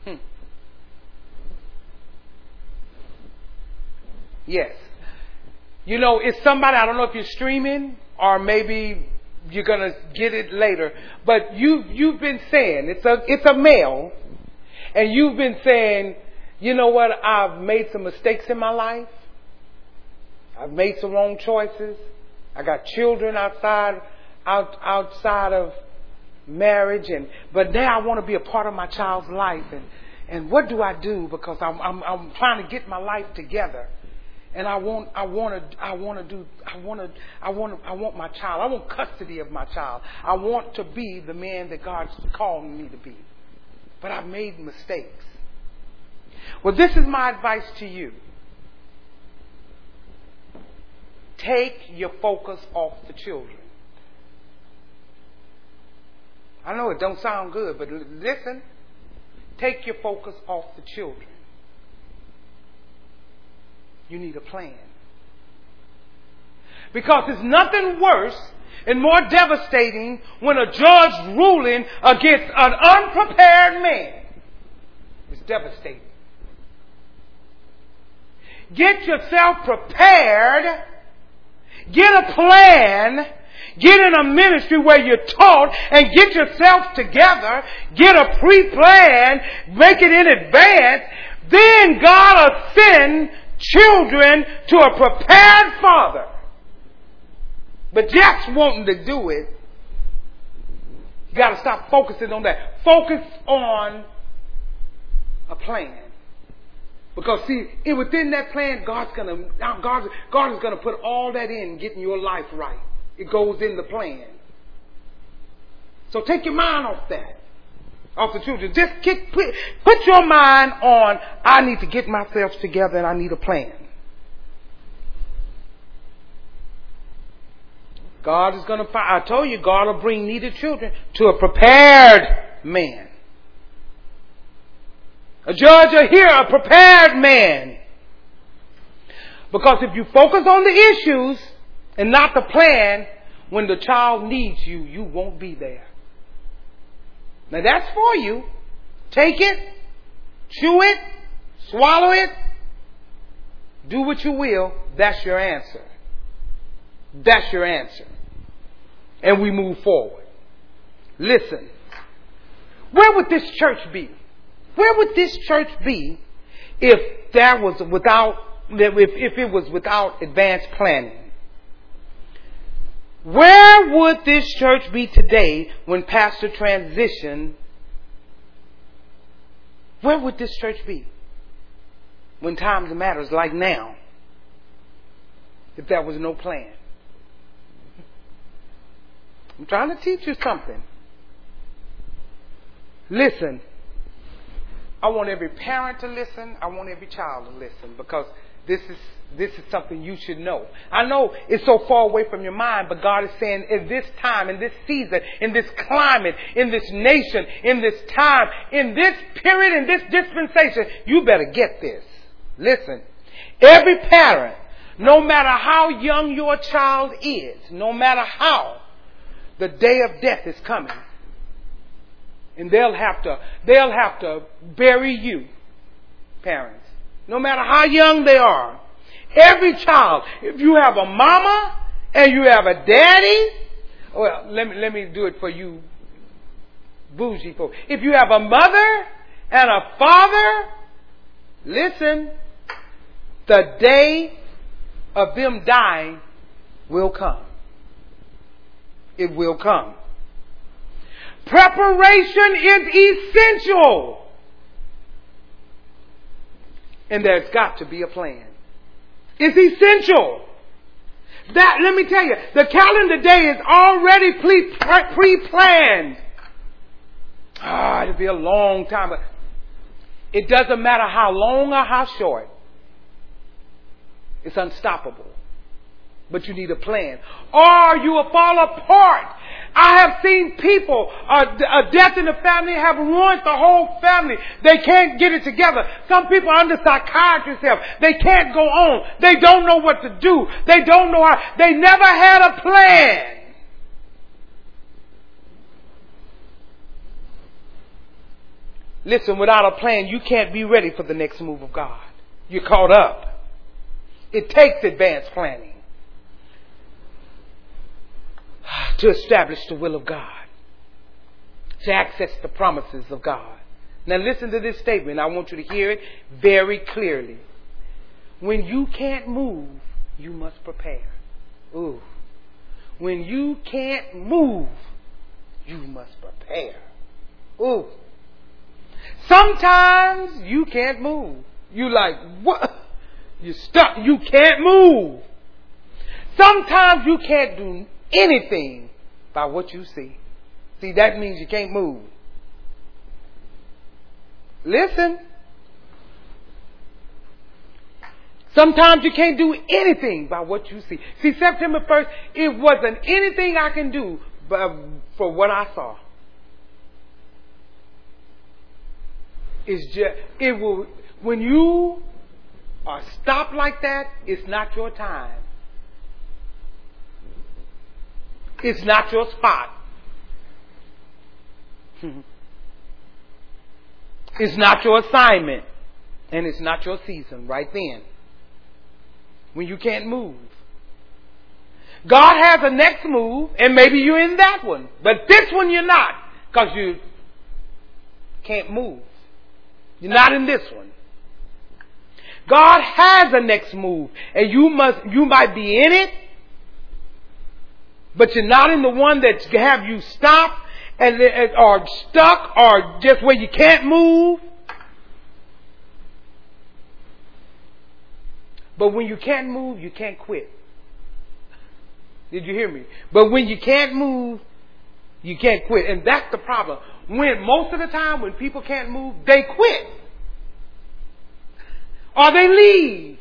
Hmm. Yes. You know, it's somebody, I don't know if you're streaming or maybe you're going to get it later. But you, you've been saying, it's a, it's a male, and you've been saying, you know what, I've made some mistakes in my life. I've made some wrong choices. I got children outside, out, outside of marriage and, but now I want to be a part of my child's life and, and what do I do? Because I'm, I'm, I'm trying to get my life together and I want, I want to, I want to do, I want to, I want I want my child. I want custody of my child. I want to be the man that God's calling me to be. But I've made mistakes. Well, this is my advice to you. Take your focus off the children. I know it don't sound good, but listen. Take your focus off the children you need a plan. Because it's nothing worse and more devastating when a judge ruling against an unprepared man. is devastating. Get yourself prepared. Get a plan. Get in a ministry where you're taught and get yourself together. Get a pre-plan. Make it in advance. Then God will send children to a prepared father. But just wanting to do it, you got to stop focusing on that. Focus on a plan. Because see, it, within that plan, God's gonna God, God is gonna put all that in getting your life right. It goes in the plan. So take your mind off that, off the children. Just kick, put, put your mind on. I need to get myself together, and I need a plan. God is going to find, I told you, God will bring needed children to a prepared man. A judge will hear a prepared man. Because if you focus on the issues and not the plan, when the child needs you, you won't be there. Now that's for you. Take it, chew it, swallow it, do what you will. That's your answer. That's your answer. And we move forward. Listen. Where would this church be? Where would this church be if that was without, if, if it was without advanced planning? Where would this church be today when pastor transitioned? Where would this church be when times matters like now? If there was no plan. I'm trying to teach you something. Listen, I want every parent to listen. I want every child to listen because this is this is something you should know. I know it's so far away from your mind, but God is saying in this time, in this season, in this climate, in this nation, in this time, in this period, in this dispensation, you better get this. Listen. Every parent, no matter how young your child is, no matter how, the day of death is coming. And they'll have to, they'll have to bury you, parents. No matter how young they are. Every child, if you have a mama and you have a daddy, well, let me, let me do it for you bougie folks. If you have a mother and a father, listen, the day of them dying will come. It will come. Preparation is essential. And there's got to be a plan. It's essential. That, let me tell you, the calendar day is already pre-planned. Ah, it'll be a long time, but it doesn't matter how long or how short. It's unstoppable. But you need a plan. Or you will fall apart I have seen people, a, death in the family have ruined the whole family. They can't get it together. Some people are under psychiatrist's help. They can't go on. They don't know what to do. They don't know how. They never had a plan. Listen, without a plan, you can't be ready for the next move of God. You're caught up. It takes advanced planning. To establish the will of God, to access the promises of God. Now, listen to this statement. I want you to hear it very clearly. When you can't move, you must prepare. Ooh. When you can't move, you must prepare. Ooh. Sometimes you can't move. You like, what? You stuck. You can't move. Sometimes you can't do anything by what you see. See, that means you can't move. Listen. Sometimes you can't do anything by what you see. See, September 1st, it wasn't anything I can do uh, for what I saw. It's just, it will, when you are stopped like that, it's not your time. It's not your spot. it's not your assignment. And it's not your season right then. When you can't move. God has a next move, and maybe you're in that one. But this one you're not, because you can't move. You're not in this one. God has a next move, and you must, you might be in it, but you're not in the one that have you stop and or stuck or just where you can't move. But when you can't move, you can't quit. Did you hear me? But when you can't move, you can't quit. And that's the problem. When most of the time when people can't move, they quit. Or they leave.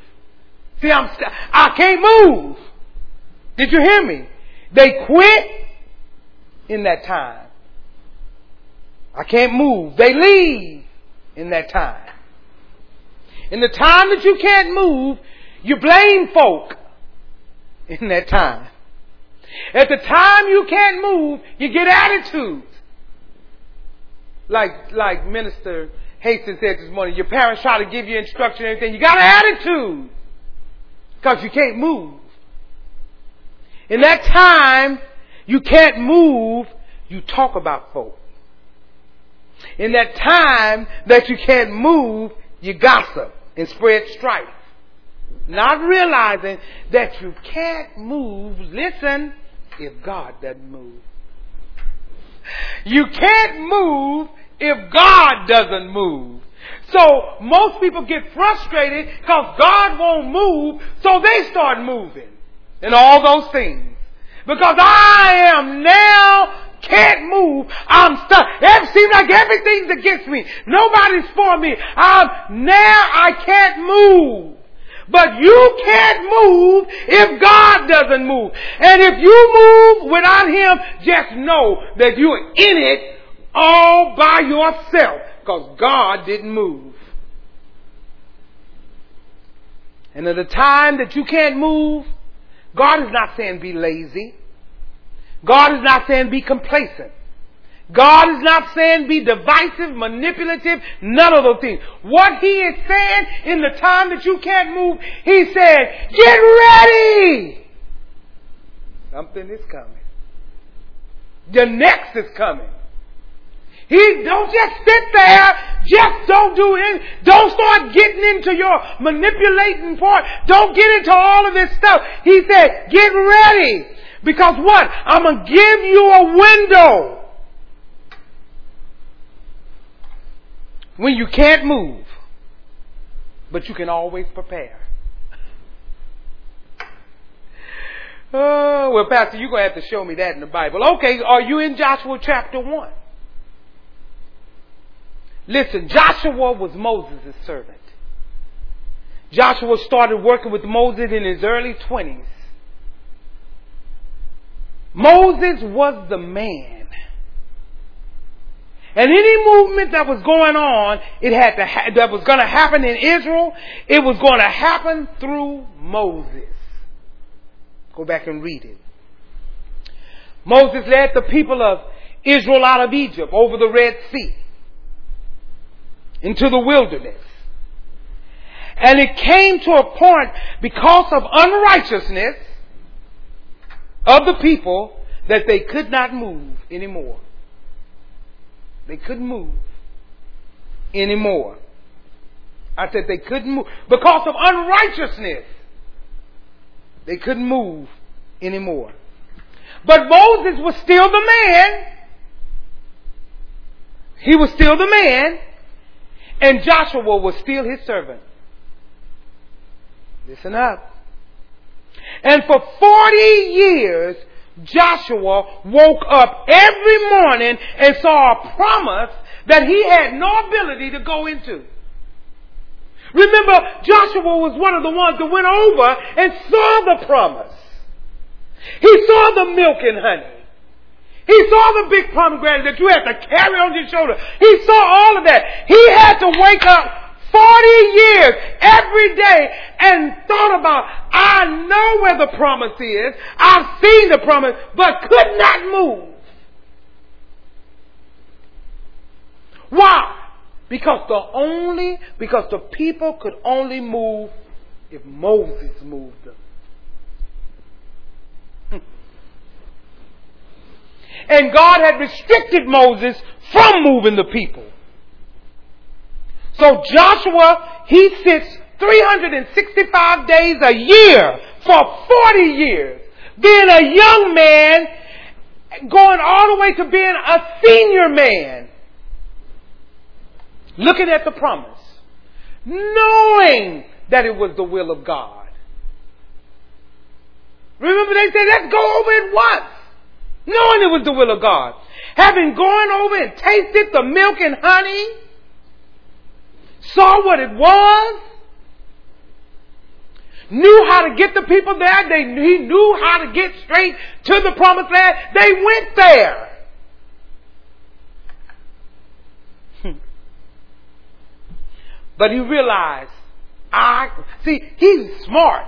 See, I'm st- I can't move. Did you hear me? They quit in that time. I can't move. They leave in that time. In the time that you can't move, you blame folk in that time. At the time you can't move, you get attitudes. Like, like Minister Hastings said this morning, your parents try to give you instruction and everything. You got an attitude. Because you can't move. In that time, you can't move, you talk about folk. In that time that you can't move, you gossip and spread strife. Not realizing that you can't move, listen, if God doesn't move. You can't move if God doesn't move. So most people get frustrated because God won't move, so they start moving and all those things. Because I am now can't move. I'm stuck. It seems like everything's against me. Nobody's for me. I'm now I can't move. But you can't move if God doesn't move. And if you move without Him, just know that you're in it all by yourself because God didn't move. And at the time that you can't move, God is not saying be lazy. God is not saying be complacent. God is not saying be divisive, manipulative, none of those things. What He is saying in the time that you can't move, He said, get ready! Something is coming. The next is coming. He don't just sit there. Just don't do it. Don't start getting into your manipulating part. Don't get into all of this stuff. He said, get ready. Because what? I'm going to give you a window. When you can't move, but you can always prepare. Oh, well, Pastor, you're going to have to show me that in the Bible. Okay, are you in Joshua chapter 1? Listen, Joshua was Moses' servant. Joshua started working with Moses in his early 20s. Moses was the man. And any movement that was going on, it had to ha- that was going to happen in Israel, it was going to happen through Moses. Go back and read it. Moses led the people of Israel out of Egypt over the Red Sea into the wilderness. And it came to a point because of unrighteousness of the people that they could not move anymore. They couldn't move anymore. I said they couldn't move because of unrighteousness. They couldn't move anymore. But Moses was still the man. He was still the man. And Joshua was still his servant. Listen up. And for 40 years, Joshua woke up every morning and saw a promise that he had no ability to go into. Remember, Joshua was one of the ones that went over and saw the promise. He saw the milk and honey. He saw the big pomegranate that you had to carry on your shoulder. He saw all of that. He had to wake up 40 years every day and thought about, I know where the promise is. I've seen the promise, but could not move. Why? Because the only, because the people could only move if Moses moved them. And God had restricted Moses from moving the people. So Joshua, he sits 365 days a year for 40 years. Being a young man, going all the way to being a senior man. Looking at the promise. Knowing that it was the will of God. Remember they said, let's go over it once. Knowing it was the will of God. Having gone over and tasted the milk and honey, saw what it was, knew how to get the people there. They, he knew how to get straight to the promised land. They went there. Hmm. but he realized, I, see, he's smart.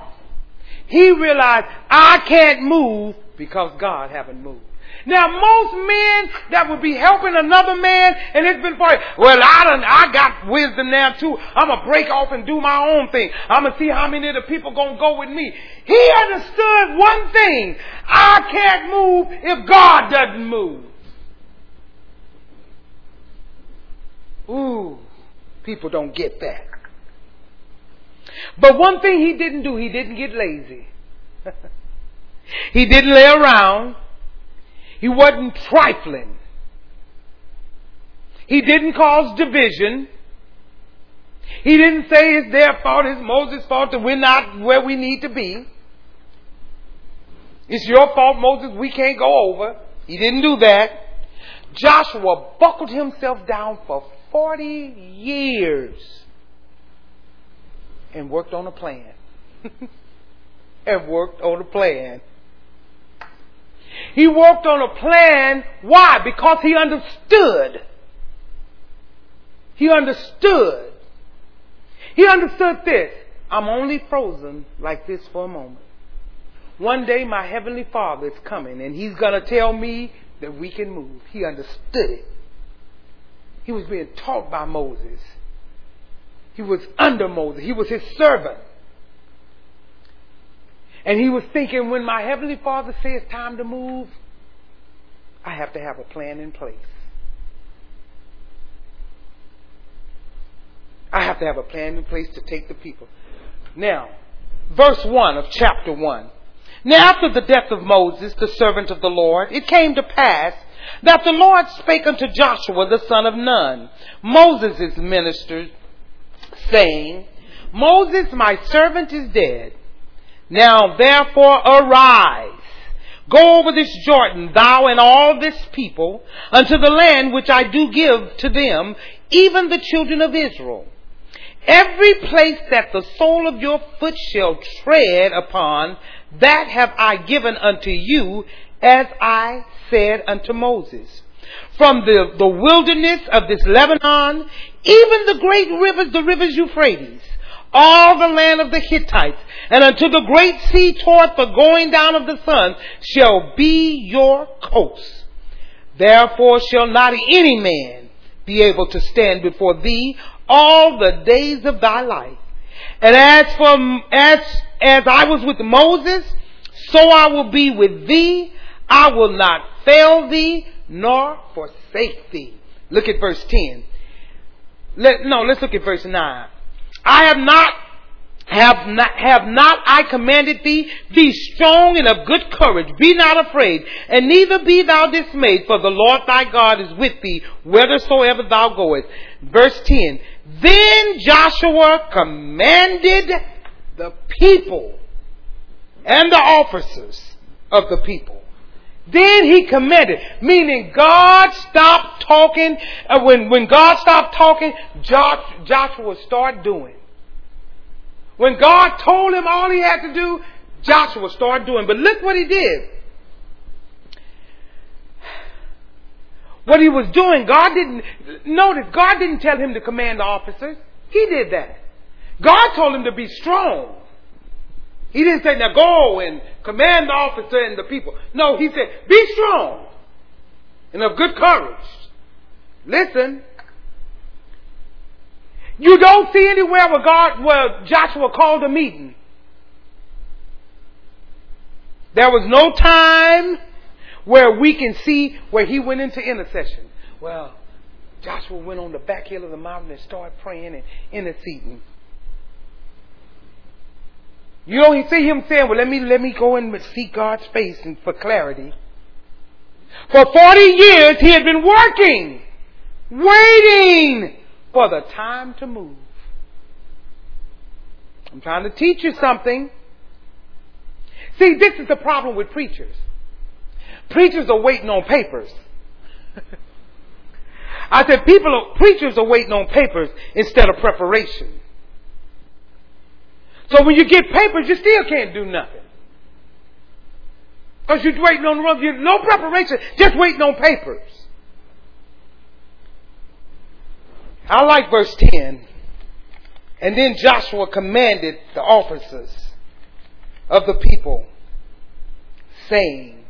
He realized, I can't move because God haven't moved. Now, most men that would be helping another man, and it's been for well, I done, I got wisdom now too. I'm gonna break off and do my own thing. I'm gonna see how many of the people gonna go with me. He understood one thing: I can't move if God doesn't move. Ooh, people don't get that. But one thing he didn't do, he didn't get lazy. he didn't lay around. He wasn't trifling. He didn't cause division. He didn't say it's their fault, it's Moses' fault that we're not where we need to be. It's your fault, Moses, we can't go over. He didn't do that. Joshua buckled himself down for 40 years and worked on a plan. and worked on a plan. He worked on a plan. Why? Because he understood. He understood. He understood this. I'm only frozen like this for a moment. One day my heavenly father is coming and he's going to tell me that we can move. He understood it. He was being taught by Moses. He was under Moses. He was his servant. And he was thinking, when my Heavenly Father says time to move, I have to have a plan in place. I have to have a plan in place to take the people. Now, verse 1 of chapter 1. Now, after the death of Moses, the servant of the Lord, it came to pass that the Lord spake unto Joshua the son of Nun, Moses' minister, saying, Moses, my servant, is dead. Now therefore arise. Go over this Jordan, thou and all this people, unto the land which I do give to them, even the children of Israel. Every place that the sole of your foot shall tread upon, that have I given unto you, as I said unto Moses. From the, the wilderness of this Lebanon, even the great rivers, the rivers Euphrates, all the land of the Hittites, and unto the great sea toward the going down of the sun shall be your coast. Therefore shall not any man be able to stand before thee all the days of thy life. And as for, as, as I was with Moses, so I will be with thee. I will not fail thee nor forsake thee. Look at verse 10. Let, no, let's look at verse 9. I have not have not, have not I commanded thee? Be strong and of good courage. Be not afraid, and neither be thou dismayed, for the Lord thy God is with thee whithersoever thou goest. Verse 10. Then Joshua commanded the people and the officers of the people. Then he commanded, meaning God stopped talking. Uh, when, when God stopped talking, Joshua started doing. When God told him all he had to do, Joshua started doing. But look what he did. What he was doing, God didn't, notice, God didn't tell him to command the officers. He did that. God told him to be strong. He didn't say, now go and command the officer and the people. No, he said, be strong and of good courage. Listen, you don't see anywhere where God, where Joshua called a meeting. There was no time where we can see where he went into intercession. Well, Joshua went on the back hill of the mountain and started praying and interceding. You don't see him saying, well, let me, let me go and seek God's face and for clarity. For 40 years he had been working, waiting for the time to move. I'm trying to teach you something. See, this is the problem with preachers. Preachers are waiting on papers. I said people are, preachers are waiting on papers instead of preparation. So when you get papers, you still can't do nothing. Because you're waiting on the road. No preparation, just waiting on papers. I like verse 10. And then Joshua commanded the officers of the people, saying,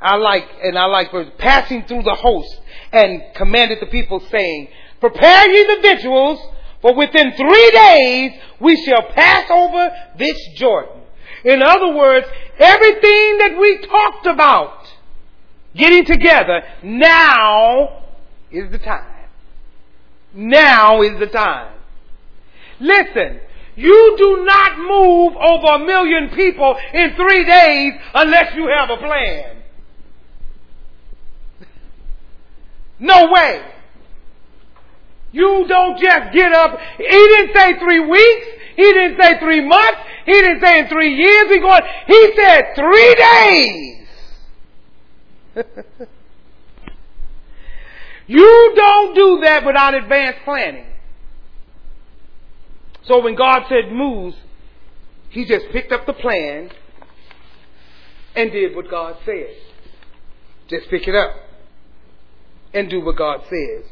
I like, and I like verse, passing through the host and commanded the people saying, prepare ye the victuals, for within three days we shall pass over this Jordan. In other words, everything that we talked about getting together, now is the time. Now is the time. Listen, you do not move over a million people in three days unless you have a plan. No way. You don't just get up. He didn't say three weeks. He didn't say three months. He didn't say in three years. He going. He said three days. you don't do that without advanced planning. So when God said move, he just picked up the plan and did what God said. Just pick it up and do what God says.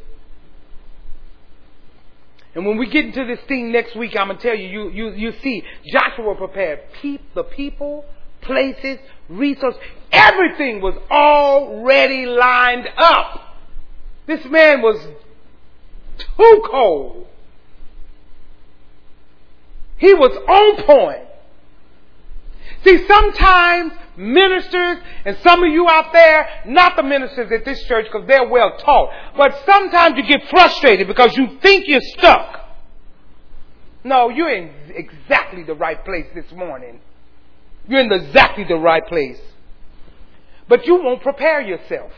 And when we get into this thing next week, I'm gonna tell you, you, you, you see, Joshua prepared peep, the people, places, resources, everything was already lined up. This man was too cold. He was on point. See, sometimes ministers and some of you out there, not the ministers at this church because they're well taught, but sometimes you get frustrated because you think you're stuck. No, you're in exactly the right place this morning. You're in exactly the right place. But you won't prepare yourself.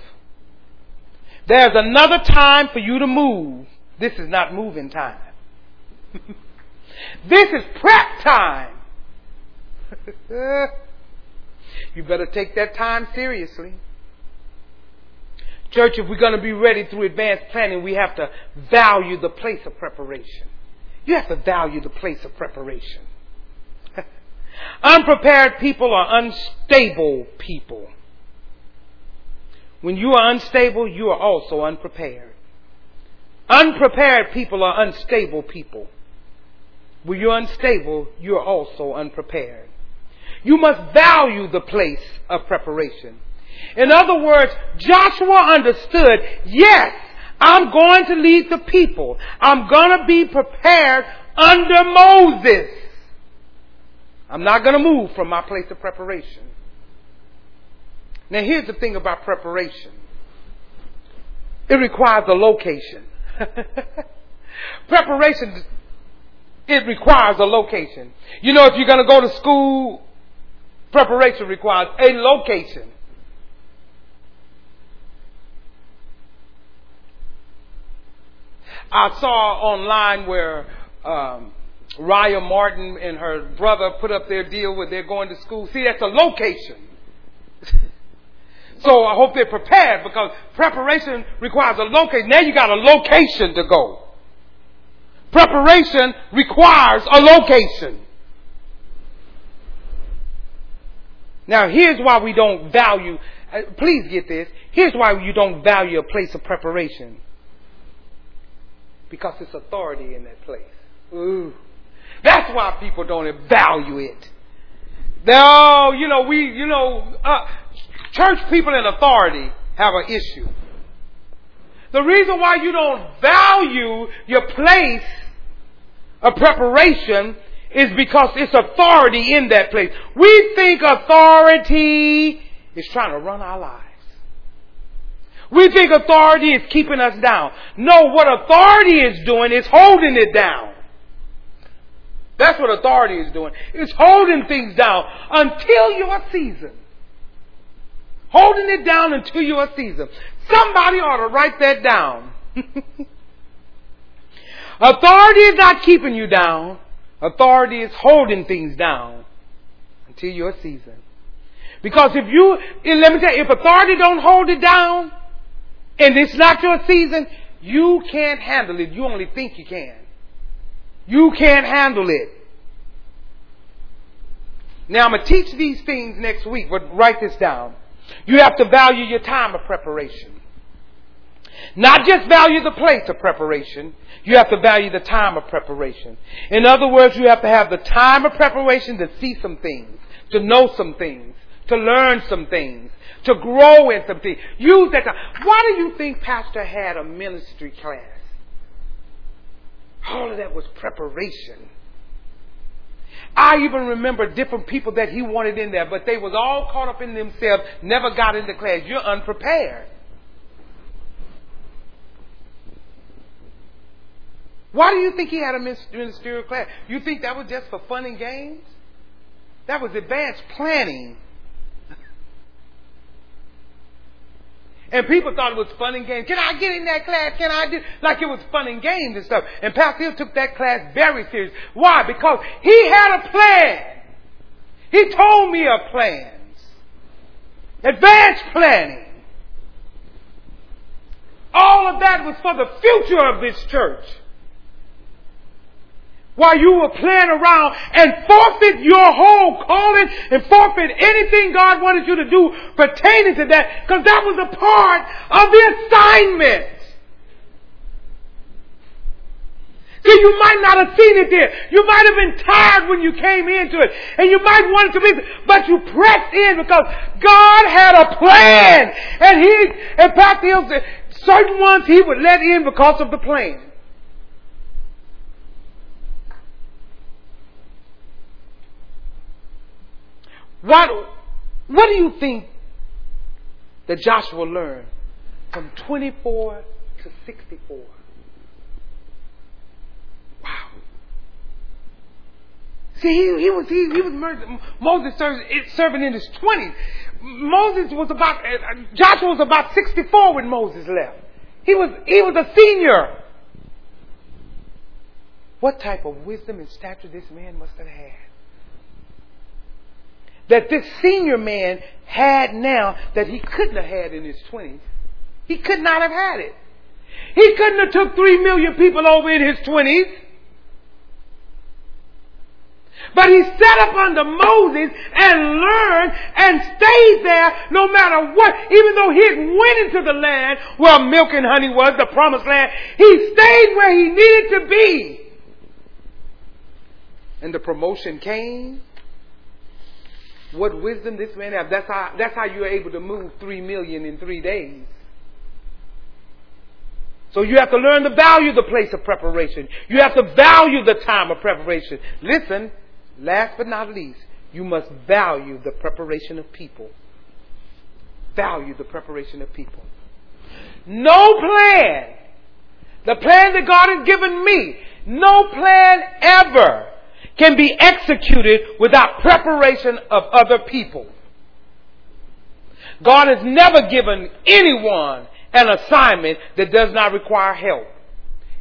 There's another time for you to move. This is not moving time. this is prep time. you better take that time seriously. Church, if we're going to be ready through advanced planning, we have to value the place of preparation. You have to value the place of preparation. Unprepared people are unstable people. When you are unstable, you are also unprepared. Unprepared people are unstable people. When you're unstable, you are also unprepared. You must value the place of preparation. In other words, Joshua understood, yes, I'm going to lead the people. I'm going to be prepared under Moses. I'm not going to move from my place of preparation. Now here's the thing about preparation. It requires a location. preparation, it requires a location. You know, if you're going to go to school Preparation requires a location. I saw online where um, Raya Martin and her brother put up their deal where they're going to school. See, that's a location. so I hope they're prepared because preparation requires a location. Now you got a location to go. Preparation requires a location. Now, here's why we don't value, uh, please get this. Here's why you don't value a place of preparation. Because it's authority in that place. Ooh. That's why people don't value it. No, you know, we, you know, uh, church people in authority have an issue. The reason why you don't value your place of preparation is because it's authority in that place. We think authority is trying to run our lives. We think authority is keeping us down. No, what authority is doing is holding it down. That's what authority is doing. It's holding things down until your season. Holding it down until your season. Somebody ought to write that down. authority is not keeping you down. Authority is holding things down until your season. Because if you, eh, let me tell you, if authority don't hold it down, and it's not your season, you can't handle it. You only think you can. You can't handle it. Now I'm going to teach these things next week, but write this down. You have to value your time of preparation. Not just value the place of preparation, you have to value the time of preparation. In other words, you have to have the time of preparation to see some things, to know some things, to learn some things, to grow in some things. Use that time. Why do you think Pastor had a ministry class? All of that was preparation. I even remember different people that he wanted in there, but they was all caught up in themselves, never got into class. You're unprepared. Why do you think he had a ministerial class? You think that was just for fun and games? That was advanced planning And people thought it was fun and games. Can I get in that class? Can I do? Like it was fun and games and stuff. And Pastor Hill took that class very serious. Why? Because he had a plan. He told me of plans. Advanced planning. All of that was for the future of this church while you were playing around and forfeit your whole calling and forfeit anything God wanted you to do pertaining to that because that was a part of the assignment. See, you might not have seen it there. You might have been tired when you came into it. And you might want it to be, but you pressed in because God had a plan. And he, in fact, certain ones he would let in because of the plan. What, what do you think that Joshua learned from 24 to 64? Wow. See, he, he was he, he was murdered. Moses served, serving in his 20s. Moses was about uh, Joshua was about 64 when Moses left. He was he was a senior. What type of wisdom and stature this man must have had that this senior man had now that he couldn't have had in his 20s. He could not have had it. He couldn't have took three million people over in his 20s. But he sat up under Moses and learned and stayed there no matter what. Even though he had went into the land where milk and honey was, the promised land, he stayed where he needed to be. And the promotion came what wisdom this man has. That's how, that's how you're able to move three million in three days. So you have to learn to value the place of preparation. You have to value the time of preparation. Listen, last but not least, you must value the preparation of people. Value the preparation of people. No plan, the plan that God has given me, no plan ever can be executed without preparation of other people. God has never given anyone an assignment that does not require help.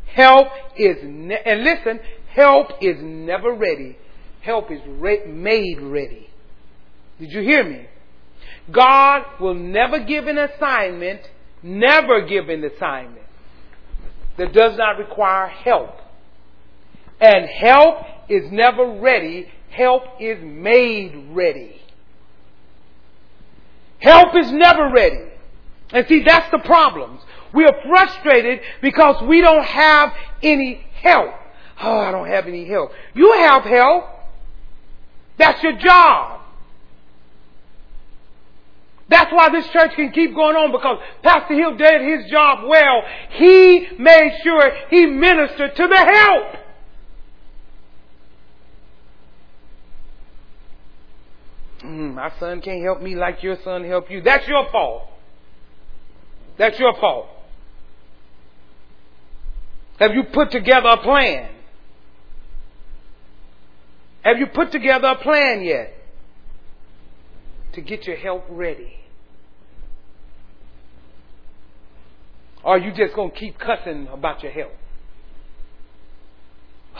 Help is, ne- and listen, help is never ready. Help is re- made ready. Did you hear me? God will never give an assignment, never give an assignment that does not require help. And help is never ready. Help is made ready. Help is never ready. And see, that's the problem. We are frustrated because we don't have any help. Oh, I don't have any help. You have help. That's your job. That's why this church can keep going on because Pastor Hill did his job well. He made sure he ministered to the help. Mm, my son can't help me like your son helped you. That's your fault. That's your fault. Have you put together a plan? Have you put together a plan yet to get your help ready? Or are you just going to keep cussing about your help?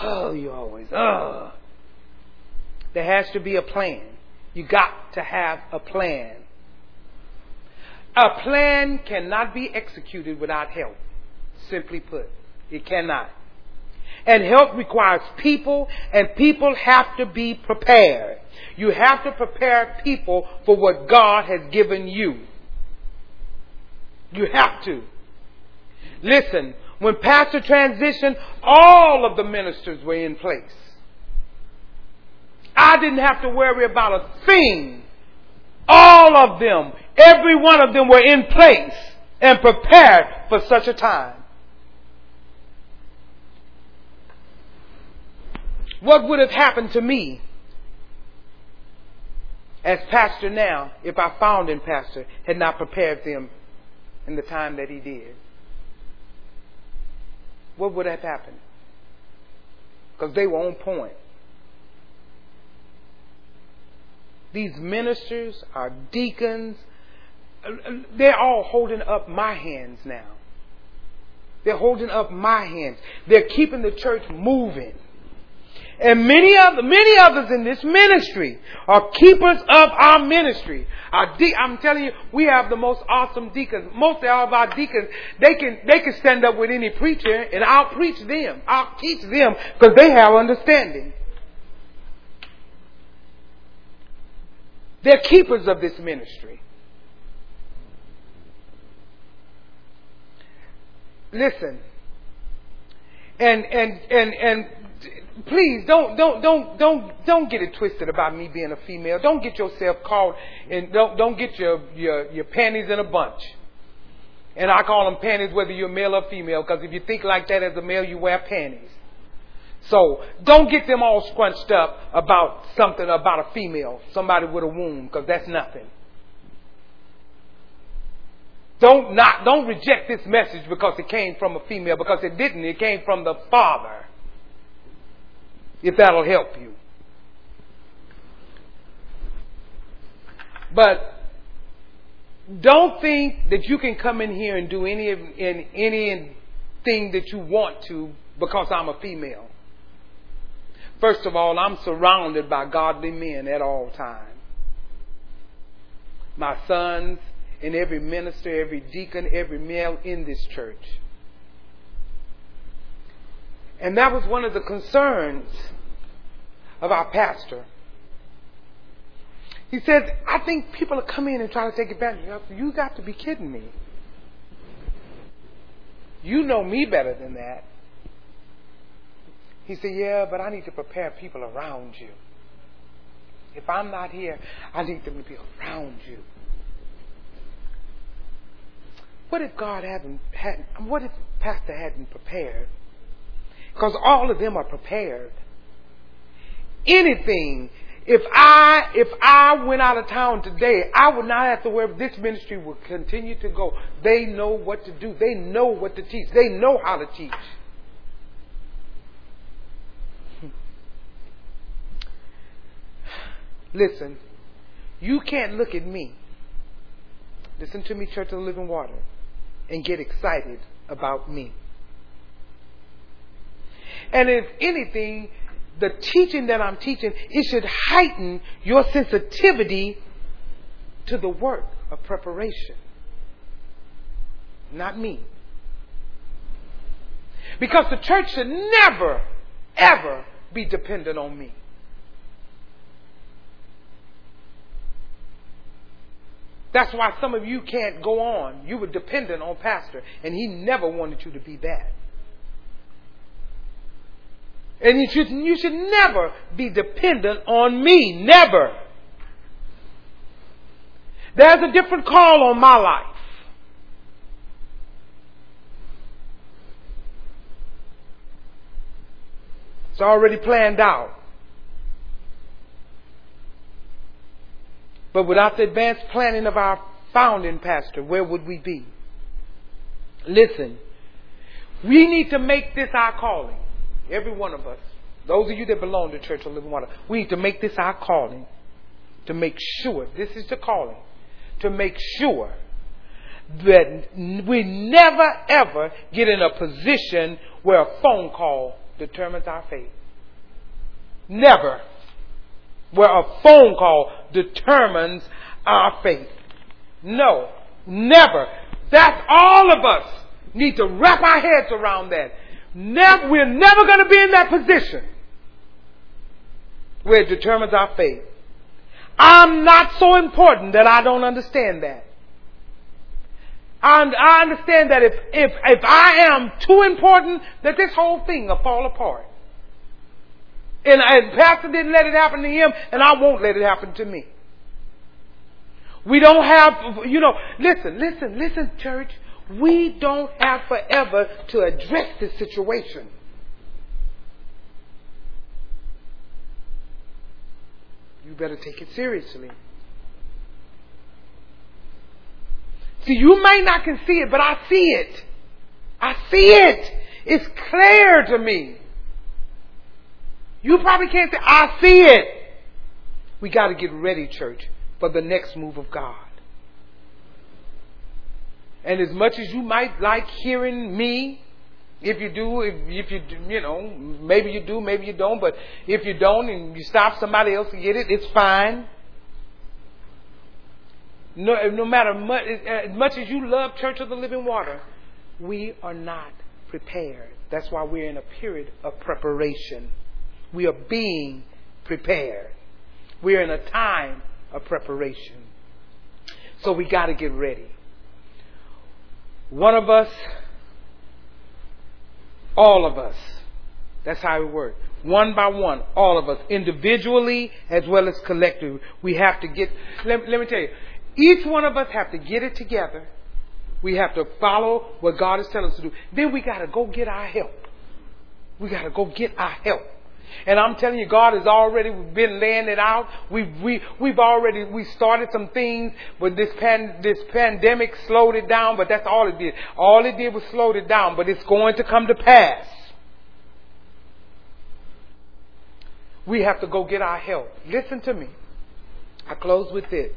Oh, you always, oh. There has to be a plan. You got to have a plan. A plan cannot be executed without help. Simply put, it cannot. And help requires people, and people have to be prepared. You have to prepare people for what God has given you. You have to. Listen, when Pastor transitioned, all of the ministers were in place. I didn't have to worry about a thing. All of them, every one of them were in place and prepared for such a time. What would have happened to me as pastor now if our founding pastor had not prepared them in the time that he did? What would have happened? Because they were on point. These ministers, our deacons, they're all holding up my hands now. They're holding up my hands. They're keeping the church moving. And many other, many others in this ministry are keepers of our ministry. Our de- I'm telling you, we have the most awesome deacons. Most of our deacons, they can, they can stand up with any preacher and I'll preach them. I'll teach them because they have understanding. They're keepers of this ministry. Listen. And, and, and, and please don't, don't, don't, don't, don't get it twisted about me being a female. Don't get yourself caught and don't, don't get your, your, your panties in a bunch. And I call them panties whether you're male or female because if you think like that as a male, you wear panties. So don't get them all scrunched up about something about a female, somebody with a womb, because that's nothing. Don't not don't reject this message because it came from a female, because it didn't. It came from the Father. If that'll help you. But don't think that you can come in here and do any in anything that you want to because I'm a female. First of all, I'm surrounded by godly men at all times. My sons and every minister, every deacon, every male in this church. And that was one of the concerns of our pastor. He said, I think people are coming in and trying to take advantage of you. You got to be kidding me. You know me better than that. He said, Yeah, but I need to prepare people around you. If I'm not here, I need them to be around you. What if God hadn't, hadn't what if Pastor hadn't prepared? Because all of them are prepared. Anything, if I if I went out of town today, I would not have to worry. This ministry would continue to go. They know what to do. They know what to teach. They know how to teach. Listen, you can't look at me. Listen to me, Church of the Living Water, and get excited about me. And if anything, the teaching that I'm teaching, it should heighten your sensitivity to the work of preparation. Not me. Because the church should never, ever be dependent on me. That's why some of you can't go on. You were dependent on pastor, and he never wanted you to be that. And you should, you should never be dependent on me. Never. There's a different call on my life. It's already planned out. But without the advanced planning of our founding pastor, where would we be? Listen, we need to make this our calling. Every one of us. those of you that belong to Church of Living Water, we need to make this our calling. To make sure, this is the calling, to make sure that we never ever get in a position where a phone call determines our fate. Never. Where a phone call determines our fate. No. Never. That's all of us need to wrap our heads around that. Never, we're never going to be in that position where it determines our fate. I'm not so important that I don't understand that. I, I understand that if, if, if I am too important, that this whole thing will fall apart. And, and Pastor didn't let it happen to him, and I won't let it happen to me. We don't have, you know, listen, listen, listen, church. We don't have forever to address this situation. You better take it seriously. See, you may not can see it, but I see it. I see it. It's clear to me. You probably can't say, I see it. We got to get ready, church, for the next move of God. And as much as you might like hearing me, if you do, if, if you you know, maybe you do, maybe you don't, but if you don't and you stop somebody else to get it, it's fine. No, no matter much, as much as you love Church of the Living Water, we are not prepared. That's why we're in a period of preparation. We are being prepared. We're in a time of preparation. So we got to get ready. One of us, all of us. That's how it works. One by one, all of us, individually as well as collectively. We have to get, let, let me tell you, each one of us have to get it together. We have to follow what God is telling us to do. Then we got to go get our help. We got to go get our help. And I'm telling you, God has already been laying it out. We've, we, we've already, we started some things, but this pan, this pandemic slowed it down, but that's all it did. All it did was slowed it down, but it's going to come to pass. We have to go get our help. Listen to me. I close with this.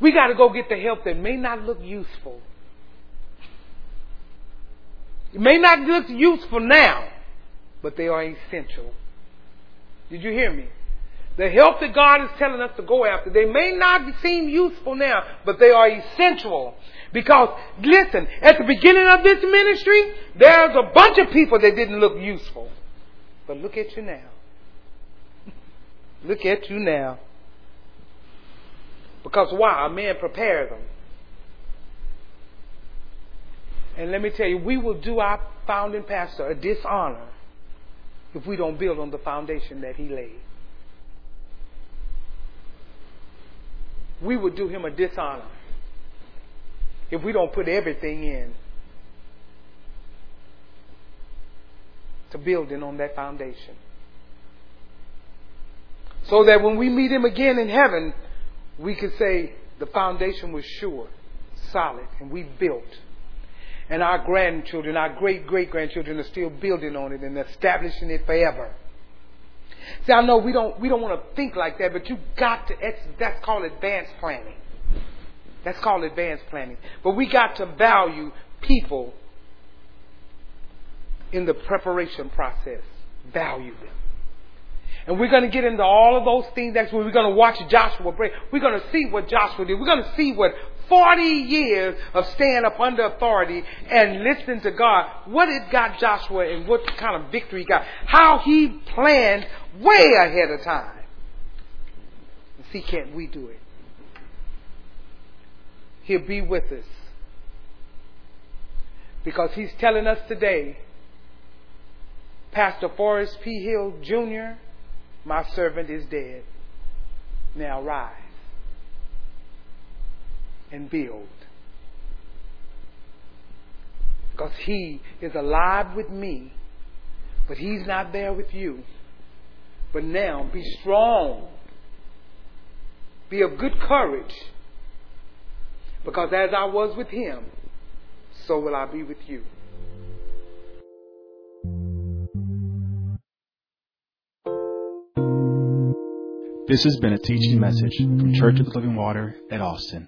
We got to go get the help that may not look useful. It may not look useful now, but they are essential. Did you hear me? The help that God is telling us to go after, they may not seem useful now, but they are essential. Because, listen, at the beginning of this ministry, there's a bunch of people that didn't look useful. But look at you now. look at you now. Because why? A man prepared them. And let me tell you, we will do our founding pastor a dishonor if we don't build on the foundation that he laid. We would do him a dishonor if we don't put everything in to building on that foundation. So that when we meet him again in heaven, we can say the foundation was sure, solid, and we built. And our grandchildren, our great great grandchildren are still building on it and establishing it forever. See, I know we don't we don't want to think like that, but you got to that's called advanced planning. That's called advanced planning. But we got to value people in the preparation process. Value them. And we're going to get into all of those things next week. We're going to watch Joshua pray. We're going to see what Joshua did. We're going to see what 40 years of staying up under authority and listening to God, what it got Joshua and what kind of victory he got. How he planned way ahead of time. See, can't we do it? He'll be with us. Because he's telling us today, Pastor Forrest P. Hill Jr., my servant is dead. Now rise and build. Because he is alive with me, but he's not there with you. But now be strong. Be of good courage. Because as I was with him, so will I be with you.
This has been a teaching message from Church of the Living Water at Austin.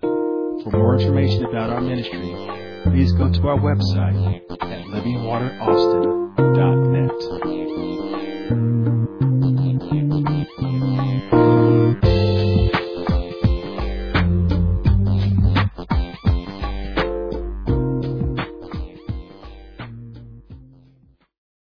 For more information about our ministry, please go to our website at livingwateraustin.net.